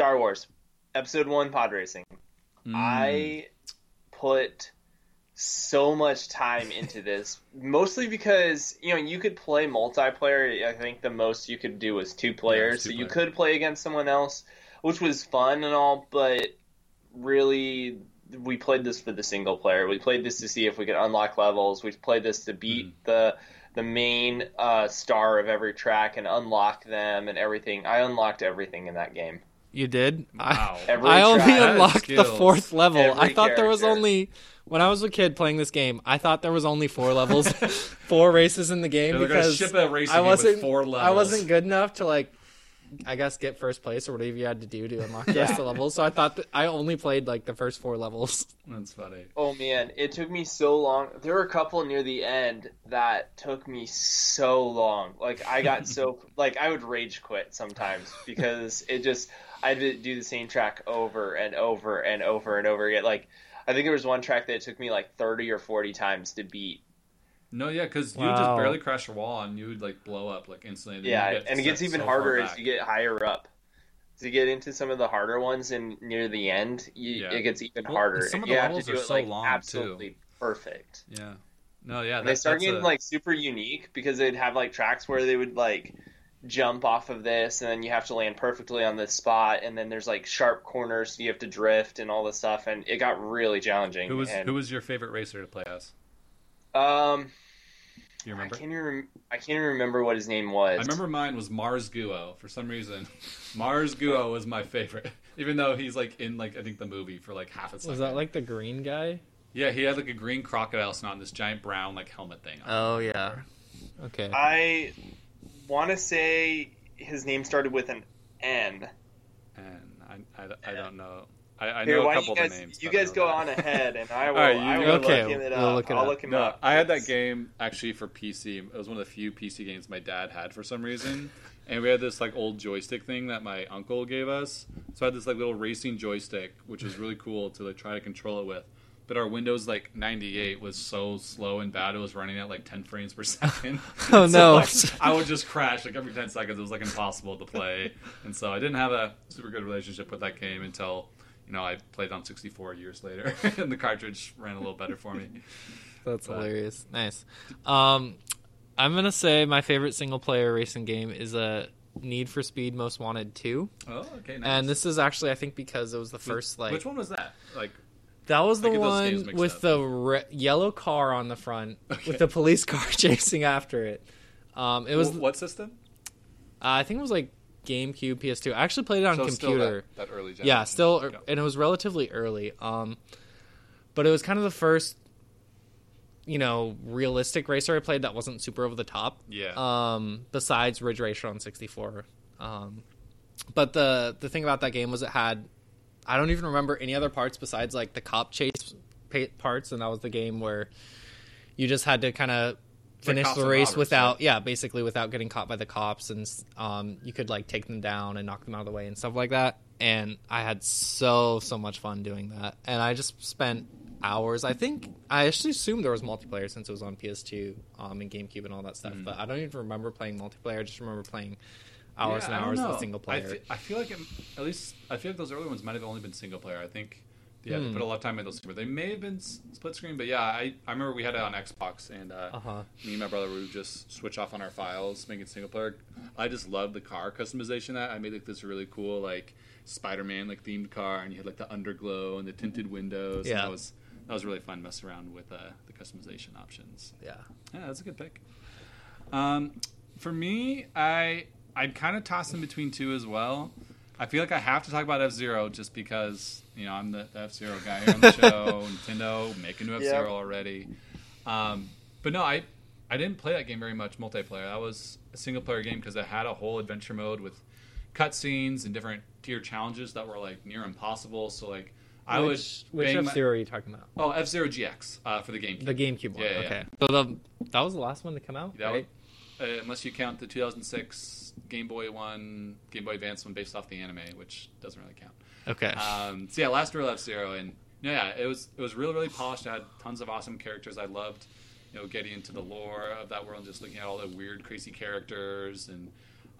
Star Wars Episode One Pod Racing. Mm. I put so much time into this, mostly because you know you could play multiplayer. I think the most you could do was two players, two so you could play against someone else, which was fun and all. But really, we played this for the single player. We played this to see if we could unlock levels. We played this to beat Mm. the the main uh, star of every track and unlock them and everything. I unlocked everything in that game. You did. Wow. I, I only track. That is unlocked the fourth level. Every I thought there was only when I was a kid playing this game. I thought there was only four levels, four races in the game They're oh, because ship a racing I wasn't. with four levels. I wasn't good enough to like I guess get first place or whatever you had to do to unlock the rest of the levels. So I thought that I only played like the first four levels. That's funny. Oh man, it took me so long. There were a couple near the end that took me so long. Like I got so like I would rage quit sometimes because it just I had to do the same track over and over and over and over again. Like I think there was one track that it took me like thirty or forty times to beat. No, yeah, because you would just barely crash a wall and you would like blow up like instantly. Then Yeah, get and it gets even so harder as you get higher up. As you get into some of the harder ones and near the end, you, Yeah. it gets even Well, harder. some of you the have to do are it so like long, too. absolutely perfect. Yeah. No, yeah. And they start that's getting a- like super unique because they'd have like tracks where they would like jump off of this and then you have to land perfectly on this spot and then there's like sharp corners you have to drift and all this stuff and it got really challenging. Who was and, who was your favorite racer to play as? um You I remember? can't even rem- I can't even remember what his name was. I remember mine was Mars Guo. For some reason, Mars Guo was my favorite, even though he's like in like I think the movie for like half a second. Was that like the green guy? Yeah, he had like a green crocodile snot and this giant brown like helmet thing. on. Oh yeah. Okay. I want to say his name started with an N. and I, I, I don't know. I, I Here, know a couple you of guys, the names. You guys go that. on ahead, and I will. All right, you- I will okay, look it we'll look it I'll up. look him No, up. I had that game actually for PC. It was one of the few PC games my dad had for some reason. And we had this like old joystick thing that my uncle gave us. So I had this like little racing joystick, which was really cool to like try to control it with. But our Windows like 98 was so slow and bad; it was running at like 10 frames per second. Oh, So, no. like, I would just crash like every 10 seconds. It was like impossible to play, and so I didn't have a super good relationship with that game until you know I played on 64 years later, and the cartridge ran a little better for me. That's But- hilarious. Nice. Um, I'm gonna say my favorite single player racing game is a Need for Speed Most Wanted 2. Oh, okay. Nice. And this is actually I think because it was the first like Which one was that? Like, that was the I get those games one with up. the re- yellow car on the front Okay. with the police car chasing after it. Um, it was Wh- what system? uh, I think it was like GameCube, PS2. I actually played it on So computer. that, that early generation. Yeah, still, Yeah. and it was relatively early. Um, but it was kind of the first, you know, realistic racer I played that wasn't super over the top. Yeah. Um, besides Ridge Racer on 64. Um, but the the thing about that game was it had, I don't even remember any other parts besides like the cop chase parts, and that was the game where you just had to kind of finish the race robbers, without right? yeah basically without getting caught by the cops and um, you could like take them down and knock them out of the way and stuff like that and i had so so much fun doing that and i just spent hours i think i actually assumed there was multiplayer since it was on ps2 um, and gamecube and all that stuff Mhm. but i don't even remember playing multiplayer i just remember playing hours Yeah, and hours know. of single I player fe- I feel like it, at least I feel like those early ones might have only been single player. I think yeah, they Hmm. put a lot of time in those. But they may have been s- split screen. But yeah, I, I remember we had it on Xbox, and uh, uh-huh me and my brother would just switch off on our files, make it single player. I just loved the car customization. That I made like this really cool like Spider-Man like themed car, and you had like the underglow and the tinted windows. and Yeah. that was that was really fun mess around with uh, the customization options. yeah Yeah, that's a good pick. Um, for me, I I'd kind of toss in between two as well. I feel like I have to talk about F Zero just because you know I'm the F Zero guy here on the show. Nintendo making new F Zero Yep. already. Um, but no, I I didn't play that game very much multiplayer. That was a single player game because it had a whole adventure mode with cutscenes and different tier challenges that were like near impossible. So like I which, which F-Zero are you talking about oh F Zero GX uh, for the GameCube. the gamecube one Yeah, yeah, okay so the, that was the last one to come out That right uh, unless you count the 2006 Game Boy one, Game Boy Advance one based off the anime, which doesn't really count. okay Um, so yeah, last real F Zero, and yeah, it was it was really really polished. It had tons of awesome characters. I loved, you know, getting into the lore of that world, and just looking at all the weird, crazy characters and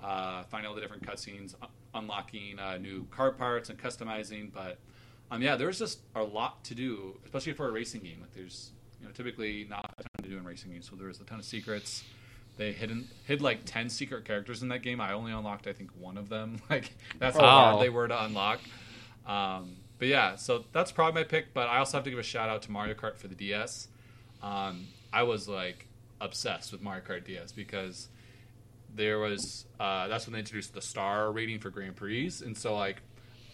uh, finding all the different cutscenes, un- unlocking uh, new car parts and customizing. But um, yeah, there's just a lot to do, especially for a racing game. Like there's you know typically not a ton to do in racing games, so there's a ton of secrets. They hidden hid like ten secret characters in that game. I only unlocked I think one of them. Like that's how Oh. hard they were to unlock. Um, but yeah, so that's probably my pick. But I also have to give a shout out to Mario Kart for the DS. Um, I was like obsessed with Mario Kart DS because there was uh, that's when they introduced the star rating for Grand Prix, and so like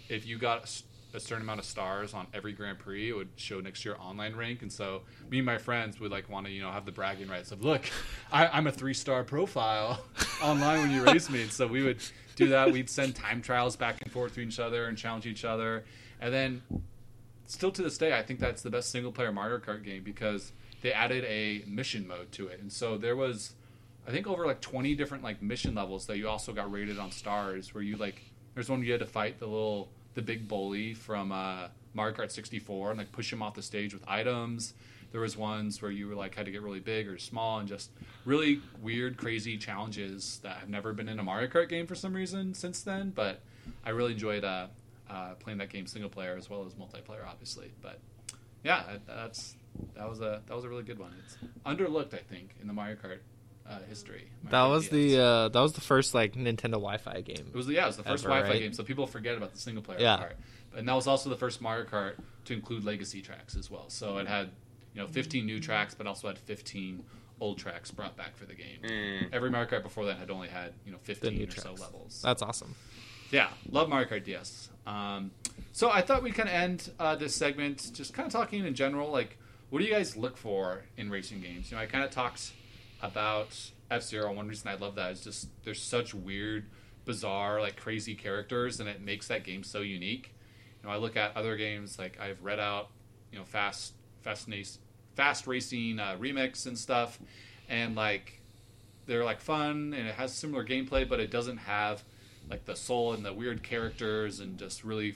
if you got a certain amount of stars on every Grand Prix, it would show next to your online rank. And so me and my friends would like want to you know have the bragging rights of look, I, I'm a three star profile online when you race me. And so we would do that. We'd send time trials back and forth to each other and challenge each other. And then still to this day, I think that's the best single player Mario Kart game because they added a mission mode to it. And so there was, I think, over like 20 different like mission levels that you also got rated on stars. Where you like, there's one you had to fight the little, the big bully from uh, Mario Kart 64 and like push him off the stage with items. There was ones where you were like had to get really big or small and just really weird, crazy challenges that have never been in a Mario Kart game for some reason since then. But I really enjoyed uh, uh, playing that game single player as well as multiplayer, obviously. But yeah, that's that was a that was a really good one. It's underlooked, I think, in the Mario Kart uh, history. That was DS. the uh, that was the first like Nintendo Wi-Fi game. It was the, yeah, it was the first Ever, Wi-Fi right? game, so people forget about the single player Yeah. part. And that was also the first Mario Kart to include legacy tracks as well. So it had you know 15 new tracks, but also had 15 old tracks brought back for the game. Mm. Every Mario Kart before that had only had you know 15 new or so tracks. levels. That's awesome. Yeah, love Mario Kart DS. Um, so I thought we'd kind of end uh, this segment just kind of talking in general, like what do you guys look for in racing games? You know, I kind of talked about F Zero. One reason I love that is just there's such weird, bizarre, like crazy characters, and it makes that game so unique. You know, I look at other games like I've read out, you know, fast, fast, fast racing uh, remix and stuff, and like they're like fun and it has similar gameplay, but it doesn't have like the soul and the weird characters and just really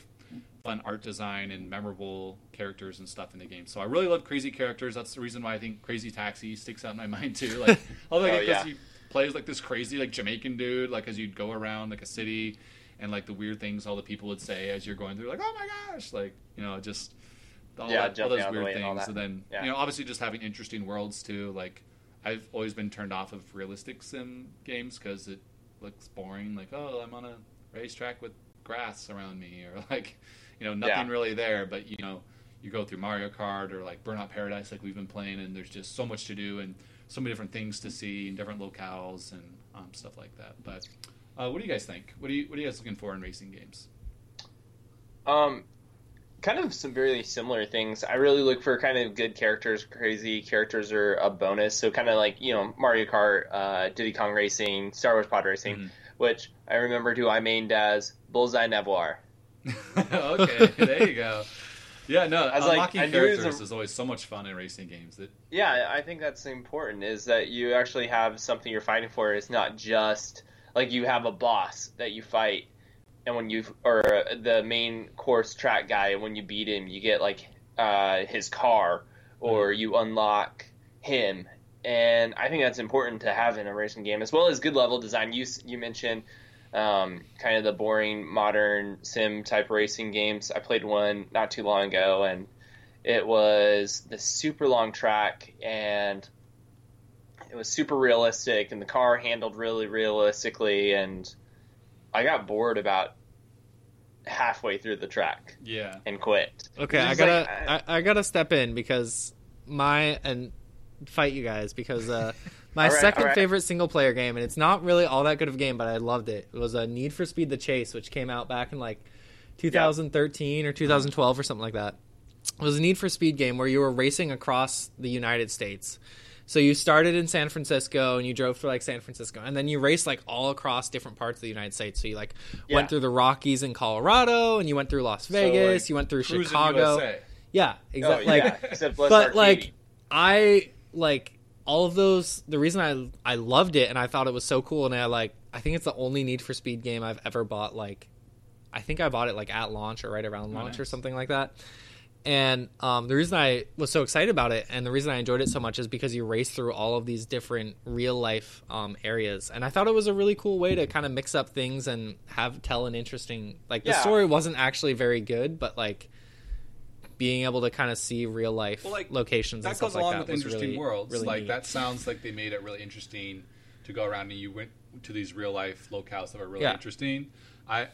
fun art design and memorable characters and stuff in the game. So I really love crazy characters. That's the reason why I think Crazy Taxi sticks out in my mind too. Like I like Oh, because yeah. he plays like this crazy like Jamaican dude. Like as you'd go around like a city and like the weird things all the people would say as you're going through. Like oh my gosh, like you know just. All, Yeah, that, all those out of the weird way and things, and then Yeah. you know, obviously, just having interesting worlds too. Like, I've always been turned off of realistic sim games because it looks boring. Like, oh, I'm on a racetrack with grass around me, or like, you know, nothing Yeah. really there. But you know, you go through Mario Kart or like Burnout Paradise, like we've been playing, and there's just so much to do and so many different things to see and different locales and um, stuff like that. But uh, what do you guys think? What do you what are you guys looking for in racing games? Um, kind of some very similar things. I really look for kind of good characters. Crazy characters are a bonus. So kind of like you know Mario Kart, uh, Diddy Kong Racing, Star Wars Pod Racing, Mhm. which I remember who I mained as Bullseye Navior. okay, there you go. Yeah, no, I was like, unlocking I it was characters a- is always so much fun in racing games. It, Yeah, I think that's important. Is that you actually have something you're fighting for? It's not just like you have a boss that you fight, and when you or the main course track guy, and when you beat him, you get like uh, his car, or you unlock him. And I think that's important to have in a racing game, as well as good level design. You you mentioned um, kind of the boring modern sim type racing games. I played one not too long ago, and it was the super long track, and it was super realistic, and the car handled really realistically, and I got bored about halfway through the track yeah, and quit. Okay, I gotta like, I, I gotta step in because my and fight you guys because uh, my right, second right. favorite single player game and it's not really all that good of a game but I loved it. It was a Need for Speed: The Chase, which came out back in like 2013 or 2012 or something like that. It was a Need for Speed game where you were racing across the United States. So you started in San Francisco and you drove through like San Francisco, and then you raced like all across different parts of the United States. So you like Yeah. went through the Rockies in Colorado, and you went through Las Vegas, like, you went through Chicago. USA. Yeah, Oh, exactly. yeah, Like, but like. I like all of those. The reason I I loved it and I thought it was so cool, and I like I think it's the only Need for Speed game I've ever bought. Like, I think I bought it like at launch or right around Oh, launch or something like that. And um, the reason I was so excited about it, and the reason I enjoyed it so much, is because you race through all of these different real life um, areas, and I thought it was a really cool way to kind of mix up things and have tell an interesting. Like the story wasn't actually very good, but like being able to kind of see real life Well, like, locations and that stuff goes like along that with interesting really, worlds. really like neat. that sounds like they made it really interesting to go around and you went to these real life locales that were really Yeah. interesting. I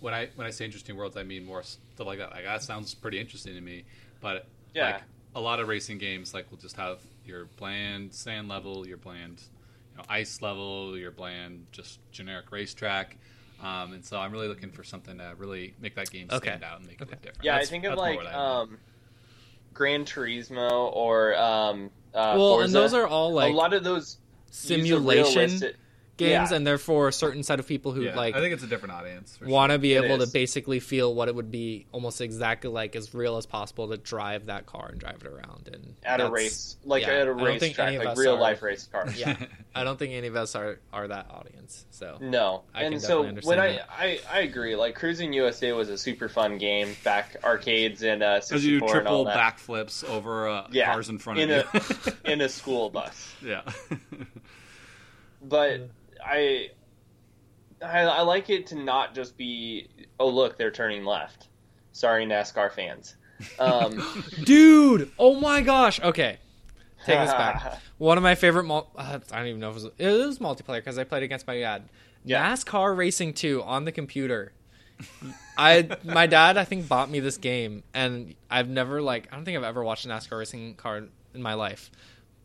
when I when I say interesting worlds, I mean more stuff like that. Like that sounds pretty interesting to me. But Yeah. like a lot of racing games, like will just have your bland sand level, your bland you know, ice level, your bland just generic racetrack. Um, and so I'm really looking for something to really make that game Okay. stand out and make it look different. Yeah, That's- I think of like what I mean. um, Gran Turismo or um, uh, well, Forza. and those are all like a lot of those use a simulation realistic- games, yeah. and they're a certain set of people who yeah, like I think it's a different audience. want to be It able to basically feel what it would be almost exactly like as real as possible to drive that car and drive it around and at a race, like yeah, at a don't think any racetrack, of like real are- life race cars. yeah i don't think any of us are are that audience so No, I can and so when I, I I agree, like Cruis'n USA was a super fun game back arcades and uh, Because you do 64 and all triple that backflips over uh, Yeah, cars in front in of a you. in a school bus. yeah. But I, I I like it to not just be oh look they're turning left. Sorry NASCAR fans. Um, dude oh my gosh okay take us back one of my favorite mul- uh, i don't even know if it was, it was multiplayer because i played against my dad Yeah. nascar racing 2 on the computer i my dad i think bought me this game and i've never like i don't think i've ever watched a nascar racing car in my life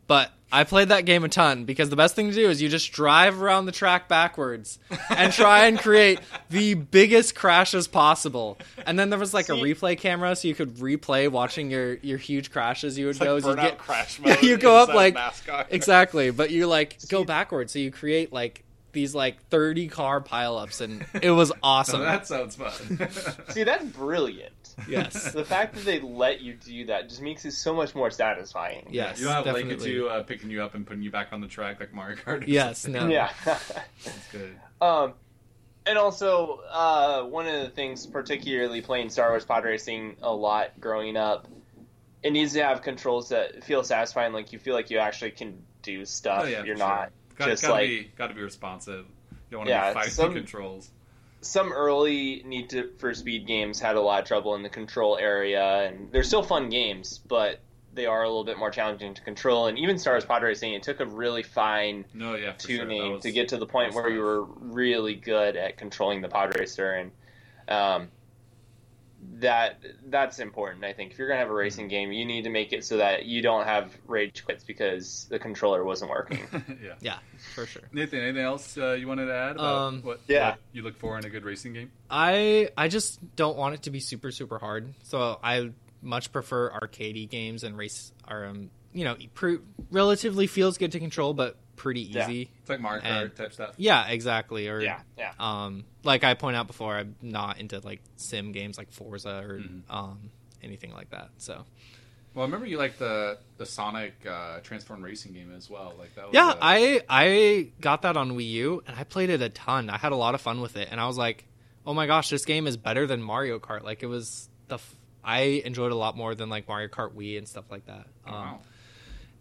but I played that game a ton because the best thing to do is you just drive around the track backwards and try and create the biggest crashes possible. And then there was like a replay camera, so you could replay watching your your huge crashes. You would go as you get crash mode you go up like NASCAR. exactly, but you like go backwards, so you create like these like thirty car pileups, and it was So awesome. that sounds fun. See, that's brilliant. Yes, The fact that they let you do that just makes it so much more satisfying. yes, you don't have definitely. Lakitu uh, picking you up and putting you back on the track like Mario Kart. or Yes, something. no. Yeah. That's good. um, and also, uh, one of the things, particularly playing Star Wars Pod Racing a lot growing up, it needs to have controls that feel satisfying. Like you feel like you actually can do stuff. Oh, yeah, You're not sure. Got, just gotta like be got to be responsive. You don't want to Yeah, be fighting some- controls. Some early Need to, for Speed games had a lot of trouble in the control area, and they're still fun games, but they are a little bit more challenging to control. And even Star Wars Pod Racing, it took a really fine No, yeah, for sure. Tuning was- to get to the point where you were really good at controlling the pod racer and um, that that's important i think if you're going to have a Mm-hmm. racing game you need to make it so that you don't have rage quits because the controller wasn't working yeah. Yeah, for sure. Nathan, anything else uh, you wanted to add about Um, what, yeah. what you look for in a good racing game? I I just don't want it to be super super hard. So I much prefer arcadey games and race are um you know pr- relatively feels good to control but pretty Yeah. easy. It's like Mario Kart type stuff. Yeah, exactly. Or yeah yeah um like I point out before, I'm not into like sim games like Forza or Mhm. um anything like that. So Well, I remember you liked the the Sonic uh, Transform Racing game as well. Like that. Was yeah, uh, I I got that on Wii U and I played it a ton. I had a lot of fun with it, and I was like, oh my gosh, this game is better than Mario Kart. Like it was the f- I enjoyed it a lot more than like Mario Kart Wii and stuff like that. Um, wow.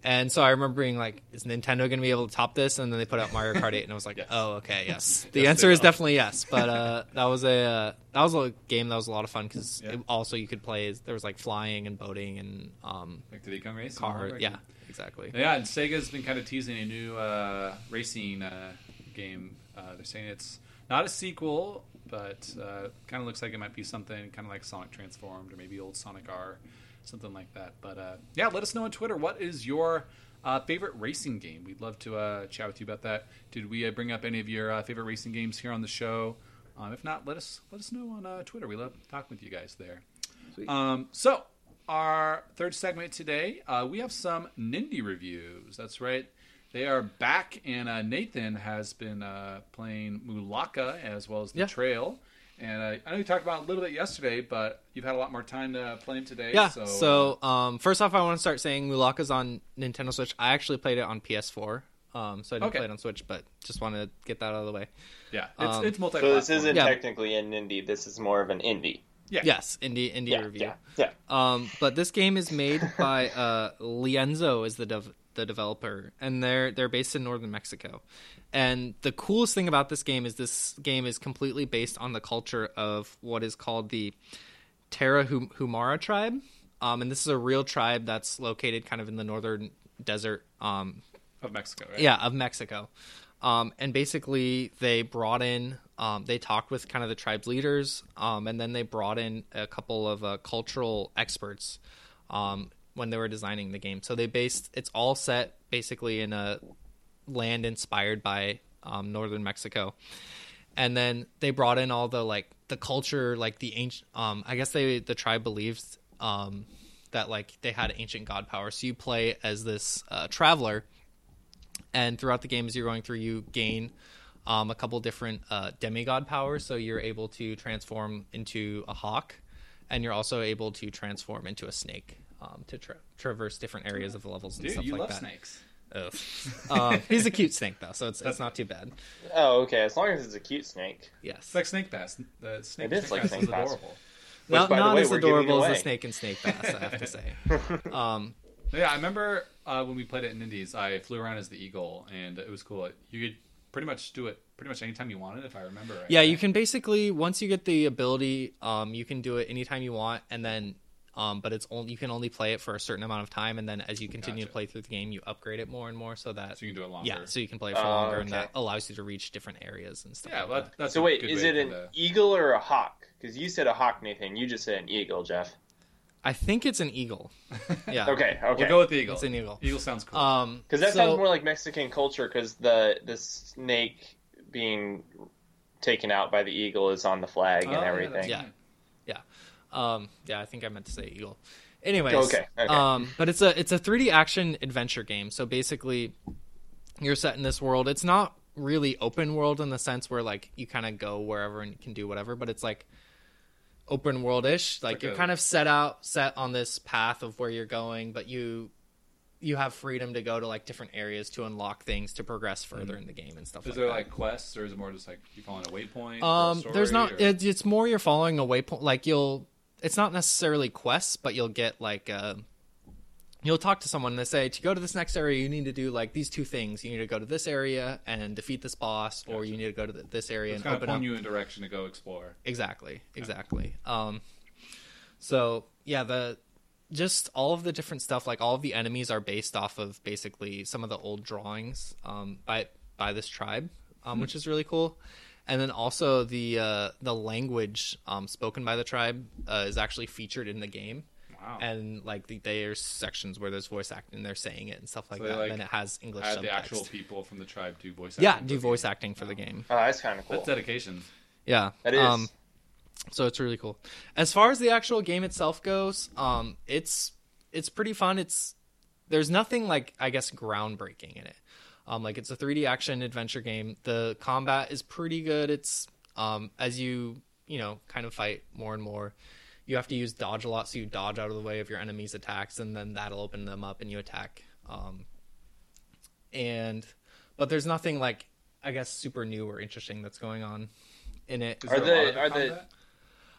And so I remember being like, is Nintendo going to be able to top this? And then they put out Mario Kart 8, and I was like, Yes. oh, okay, yes. The Yes, answer is definitely yes. But uh, that was a uh, that was a game that was a lot of fun because Yeah. also you could play. There was like flying and boating and um, Like Diddy Kong Racing. car. Yeah, exactly. Yeah, and Sega's been kind of teasing a new uh, racing uh, game. Uh, they're saying it's not a sequel, but uh, kind of looks like it might be something kind of like Sonic Transformed or maybe old Sonic R, something like that. But uh, yeah, let us know on Twitter what is your uh, favorite racing game. We'd love to uh, chat with you about that. Did we uh, bring up any of your uh, favorite racing games here on the show? Um, if not, let us let us know on uh, Twitter. We love talking with you guys there. Um, so, our third segment today, uh, we have some Nindie reviews. That's right. They are back, and uh, Nathan has been uh, playing Mulaka as well as the Yeah. Trail. And uh, I know you talked about it a little bit yesterday, but you've had a lot more time to play him today. Yeah. So, So, um, first off, I want to start saying Mulaka's on Nintendo Switch. I actually played it on PS4, um, so I didn't Okay. play it on Switch, but just want to get that out of the way. yeah, it's, um, it's multi. so this isn't Yeah. technically an indie this is more of an indie Yeah. Yes, indie indie yeah review. yeah yeah Um, but this game is made by uh, Lienzo is the dev- the developer, and they're they're based in northern Mexico. And the coolest thing about this game is this game is completely based on the culture of what is called the Terra Hum- Humara tribe. Um, and this is a real tribe that's located kind of in the northern desert um, of Mexico. Right? yeah, of Mexico. Um, and basically, they brought in, um, they talked with kind of the tribe's leaders, um, and then they brought in a couple of uh, cultural experts um, when they were designing the game. So they based it's all set basically in a land inspired by um, northern Mexico. and then they brought in all the like the culture, like the ancient. Um, I guess they the tribe believes um that like they had ancient god power. So you play as this uh, traveler, and throughout the game as you're going through, you gain um, a couple different uh, demigod powers. So you're able to transform into a hawk, and you're also able to transform into a snake um, to tra- traverse different areas of the levels and Dude, stuff you like love that. snakes. Ugh. um, he's a cute snake though, so it's it's not too bad. Oh, okay. As long as it's a cute snake. Yes, It's like Snake Pass. The Snake, It is snake like Pass Snake is Pass. adorable. not, not way, as adorable as the snake and snake pass. I have to say. Um, Yeah, I remember uh, when we played it in Indies, I flew around as the eagle, and it was cool. You could pretty much do it pretty much anytime you wanted, if I remember right. yeah, you can basically once you get the ability, um, you can do it anytime you want, and then. Um, but it's only you can only play it for a certain amount of time, and then as you continue to play through the game, you upgrade it more and more, so that So you can do it longer. yeah, so you can play it for Oh, longer, and that allows you to reach different areas and stuff. Yeah, like well, that. that's So a wait, good is way it an the- eagle or a hawk? Because you said a hawk, Nathan. You just said an eagle, Jeff. I think it's an eagle. Yeah, Okay, okay. We'll go with the eagle. It's an eagle. Eagle sounds cool. Um, Because that so- sounds more like Mexican culture. Because the the snake being taken out by the eagle is on the flag Oh, and yeah, everything. that's Yeah. Right. Um, yeah, I think I meant to say eagle. Anyways, Okay, okay. Um, but it's a it's a 3D action adventure game. So basically, you're set in this world. It's not really open world in the sense where like you kind of go wherever and can do whatever, but it's like open world ish. Like, like you're a- kind of set out set on this path of where you're going, but you you have freedom to go to like different areas to unlock things to progress further in the game and stuff Is like there that. like quests, or is it more just like you following a waypoint? for a Um, there's not. or- It, it's more you're following a waypoint. Like you'll. It's not necessarily quests, but you'll get like. Uh, you'll talk to someone and they say to go to this next area, you need to do like these two things. You need to go to this area and defeat this boss, or you need to go to th- this area it's and open up. you in direction to go explore. Exactly. Exactly. Um, so yeah, the just all of the different stuff, like all of the enemies, are based off of basically some of the old drawings um, by by this tribe, um, which is really cool. And then also the uh, the language um, spoken by the tribe uh, is actually featured in the game. Wow. And like the, there's sections where there's voice acting, they're saying it and stuff like So that. like, then it has English Add the subtext. actual people from the tribe do voice. Acting Yeah, do voice game. acting for the game. Oh, that's kind of cool. That's dedication. Yeah, That is. Um, so it's really cool. As far as the actual game itself goes, um, it's it's pretty fun. It's there's nothing like I guess groundbreaking in it. Um, like it's a 3D action adventure game. The combat is pretty good. It's um, as you you know kind of fight more and more, you have to use dodge a lot. So you dodge out of the way of your enemies' attacks, and then that'll open them up, and you attack. Um, and but there's nothing like I guess super new or interesting that's going on in it. Is Are there a the- are the-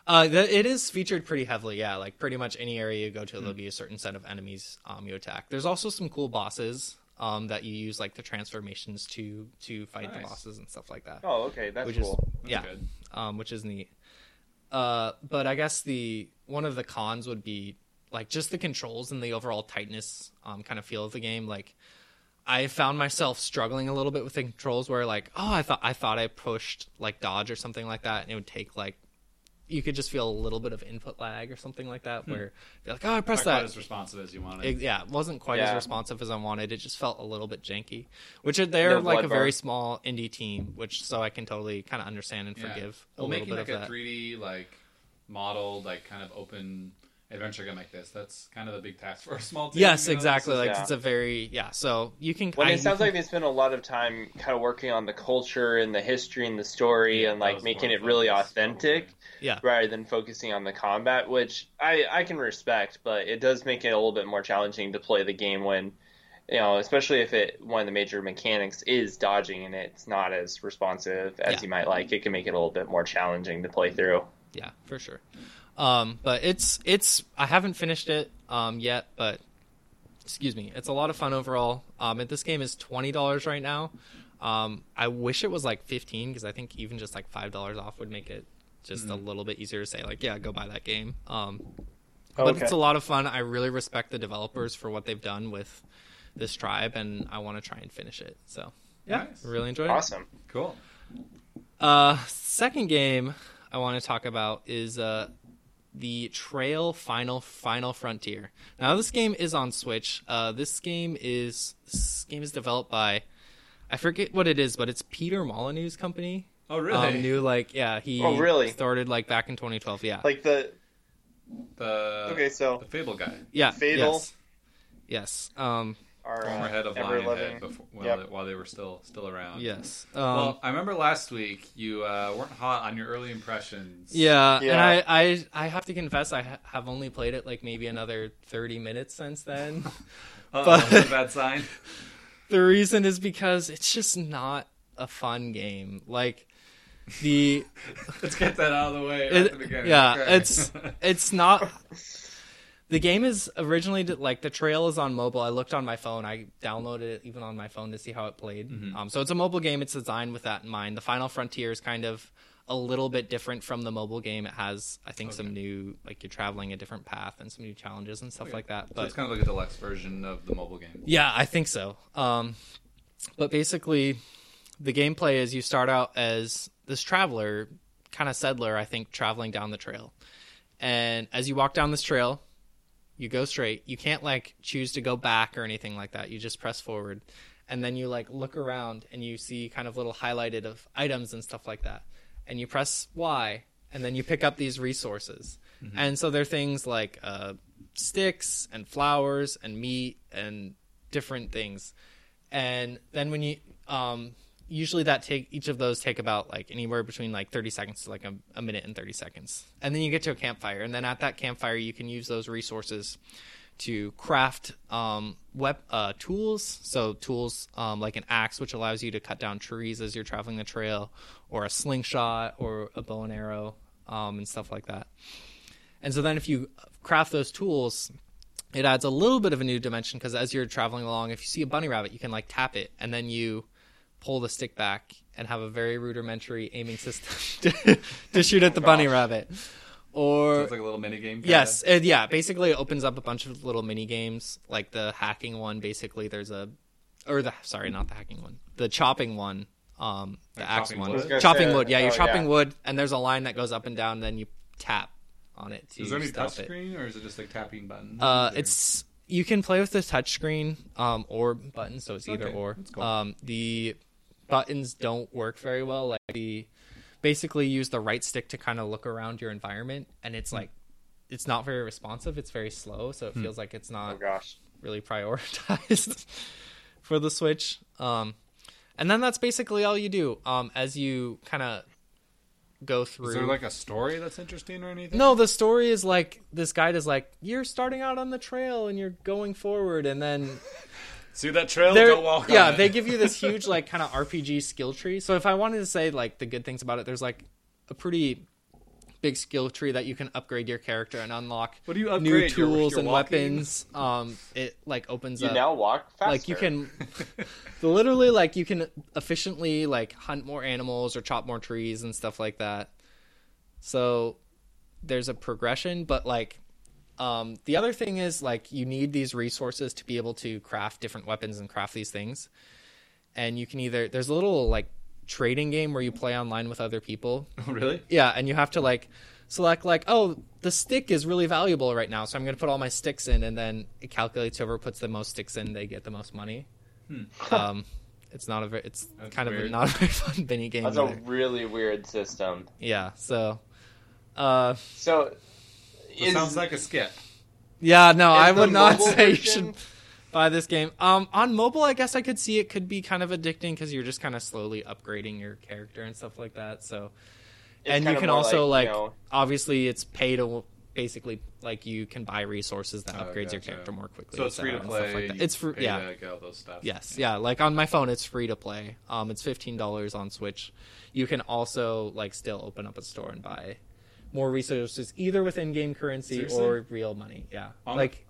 Uh, the, it is featured pretty heavily. Yeah, like pretty much any area you go to, there'll be a certain set of enemies um, you attack. There's also some cool bosses um, that you use like the transformations to to fight the bosses and stuff like that. Oh, okay, that's which cool. is That's yeah, good. um, which is neat. Uh, but I guess the one of the cons would be like just the controls and the overall tightness um, kind of feel of the game. Like I found myself struggling a little bit with the controls, where like oh I thought I thought I pushed like dodge or something like that, and it would take like you could just feel a little bit of input lag or something like that, hmm. where you're like oh I Not pressed quite that as responsive as you wanted. it, yeah, it wasn't quite as responsive as I wanted. It just felt a little bit janky. Which are, they're No like a blood very small indie team, which so I can totally kind of understand and Yeah. forgive a well, little making bit like of a that. 3D like modeled like kind of open adventure game like this. That's kind of the big task for a small team. yes, you know? exactly. Is- Like yeah. it's a very yeah. So you can. Well, I- it sounds like they spent a lot of time kind of working on the culture and the history and the story Yeah, and like making it really authentic yeah. rather than focusing on the combat, which I I can respect, but it does make it a little bit more challenging to play the game when you know, especially if it one of the major mechanics is dodging and it's not as responsive as Yeah. you might like. It can make it a little bit more challenging to play through. Yeah, for sure. Um, but it's it's I haven't finished it um yet, but excuse me, it's a lot of fun overall. Um, and this game is twenty dollars right now. Um, I wish it was like fifteen because I think even just like five dollars off would make it just a little bit easier to say like, yeah, go buy that game. Um, but Okay. it's a lot of fun. I really respect the developers for what they've done with this tribe, and I want to try and finish it. So yeah, Nice. really enjoyed it. Awesome. Cool. Uh, second game I want to talk about is uh, the Trail Final Final Frontier. Now this game is on Switch. Uh, this game is this game is developed by I forget what it is, but it's Peter Molyneux's company. Oh, really? Um, new like yeah, he Oh, really? started like back in 2012. Yeah, Like the the okay, so the Fable guy, yeah, Fable Yes. yes. Um, our former uh, head of ever Lionhead, living. before, while, Yep. they, while they were still still around. yes. Um, Well, I remember last week you uh, weren't hot on your early impressions. Yeah, and Yeah. I, I I have to confess I ha- have only played it like maybe another 30 minutes since then. Uh-oh, But- that's a bad sign. the reason is because it's just not a fun game. Like the Let's get that out of the way It- the yeah, Okay. it's it's not the game is originally like the trail is on mobile. I looked on my phone. I downloaded it even on my phone to see how it played. Mm-hmm. Um, so it's a mobile game. It's designed with that in mind. The Final Frontier is kind of a little bit different from the mobile game. It has, I think, some new like you're traveling a different path and some new challenges and stuff Okay. like that. so it's kind of like a deluxe version of the mobile game. yeah, I think so. Um, but basically, the gameplay is you start out as this traveler, kind of settler, I think, traveling down the trail. And as you walk down this trail, you go straight. You can't like choose to go back or anything like that. You just press forward. And then you like look around and you see kind of little highlighted of items and stuff like that. And you press Y and then you pick up these resources. And so they're things like uh, sticks and flowers and meat and different things. And then when you um usually that take each of those take about like anywhere between like 30 seconds to like a, a minute and 30 seconds. And then you get to a campfire and then at that campfire you can use those resources to craft um, web uh, tools. So tools um, like an axe, which allows you to cut down trees as you're traveling the trail, or a slingshot, or a bow and arrow, um, and stuff like that. And so then if you craft those tools, it adds a little bit of a new dimension because as you're traveling along, if you see a bunny rabbit, you can like tap it, and then you pull the stick back and have a very rudimentary aiming system to, to shoot at the bunny rabbit. Or So it's like a little mini game. kinda? Yes, it, yeah. Basically, it opens up a bunch of little mini games, like the hacking one. Basically, there's a, or the sorry, not the hacking one, the chopping one, um, the Like axe chopping one, wood? I was gonna chopping say, wood. Yeah, you're oh, chopping yeah. wood, and there's a line that goes up and down. Then you tap on it to Is there any stop touch it. screen or is it just like tapping buttons? Uh, Or- it's you can play with the touchscreen um, or buttons, so it's either Okay, or. that's cool. Um, the buttons don't work very well. Like the basically use the right stick to kind of look around your environment, and Hmm. it's like it's not very responsive. It's very slow, so it feels like it's Oh not gosh. really prioritized for the Switch. Um, and then that's basically all you do. Um, as you kind of go through. Is there like a story that's interesting or anything? No, the story is like this guide is like you're starting out on the trail and you're going forward, and then See that trail? they're Don't walk on yeah it. they give you this huge like kind of RPG skill tree. So if I wanted to say like the good things about it, there's like a pretty big skill tree that you can upgrade your character and unlock What do you new upgrade? Your- tools your and walking? weapons. Um, it like opens You up now walk faster. like you can literally like you can efficiently like hunt more animals or chop more trees and stuff like that so there's a progression but like um, the other thing is like you need these resources to be able to craft different weapons and craft these things and you can either there's a little like trading game where you play online with other people Oh, really? yeah, and you have to like select like, oh, the stick is really valuable right now, so I'm going to put all my sticks in, and then it calculates whoever puts the most sticks in, they get the most money. um, it's not a very, it's Hmm. That's kind of a, not a very fun mini game. That's a really weird system. Yeah, so, uh, So, It is, sounds like a skip. yeah, no, I would not say you should buy this game. Um, on mobile, I guess I could see it could be kind of addicting because you're just kind of slowly upgrading your character and stuff like that. So, it's and you can also like, you know, obviously it's pay to basically like you can buy resources that Oh, upgrades your character more quickly. So it's free to cetera, and stuff play. Like It's free, yeah. to get all those stuff. Yes, yeah. Like on my phone, it's free to play. Um, it's fifteen dollars on Switch. You can also like still open up a store and buy more resources, either with in-game currency Seriously? or real money. Yeah, On- like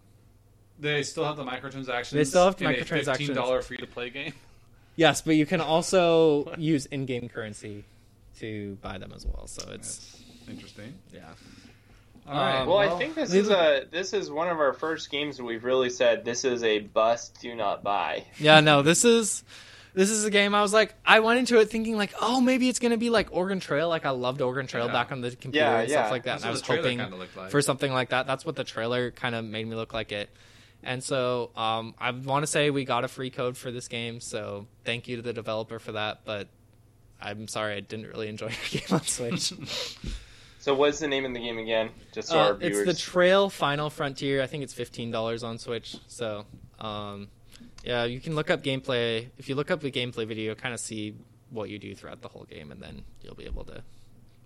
They still have the microtransactions. They still have in a microtransactions. Fifteen dollar free to play game. yes, but you can also use in-game currency to buy them as well. So it's That's interesting. yeah. All right. Um, well, I think this is a this is one of our first games that we've really said this is a bust. Do not buy. Yeah, no, this is this is a game I was like I went into it thinking like, oh, maybe it's gonna be like Oregon Trail. Like I loved Oregon Trail Yeah. back on the computer Yeah, and yeah. stuff like that. That's and I was hoping like. for something like that. That's what the trailer kind of made me look like it. And so um, I want to say we got a free code for this game, so thank you to the developer for that. But I'm sorry, I didn't really enjoy the game on Switch. So what's the name of the game again? Just so Uh, our viewers. it's the Trail Final Frontier. I think it's fifteen dollars on Switch. So, um, yeah, you can look up gameplay. If you look up the gameplay video, kind of see what you do throughout the whole game, and then you'll be able to.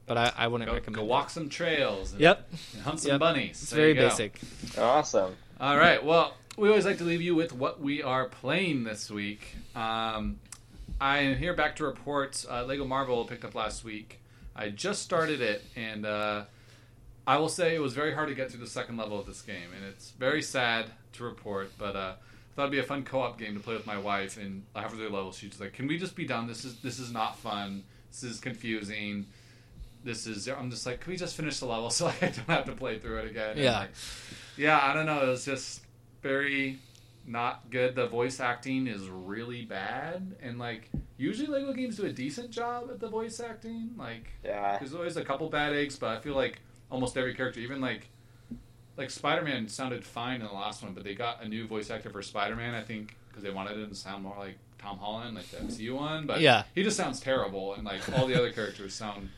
But I, I wouldn't Go, recommend. go it. walk some trails. And, Yep, and hunt some Yep. bunnies. it's There very basic. awesome. All right. Well, we always like to leave you with what we are playing this week. Um, I am here back to report. Uh, Lego Marvel picked up last week. I just started it, and uh, I will say it was very hard to get through the second level of this game, and it's very sad to report. But uh, I thought it'd be a fun co-op game to play with my wife. And halfway through the level, she's like, "Can we just be done? This is this is not fun. This is confusing." This is. I'm just like, can we just finish the level so I don't have to play through it again? Yeah. like, yeah, I don't know. It was just very not good. The voice acting is really bad, and like usually Lego games do a decent job at the voice acting. Like Yeah. there's always a couple bad eggs, but I feel like almost every character, even like like Spider-Man, sounded fine in the last one, but they got a new voice actor for Spider-Man. I think because they wanted him to sound more like Tom Holland, like the MCU one. But Yeah. he just sounds terrible, and like all the other characters sound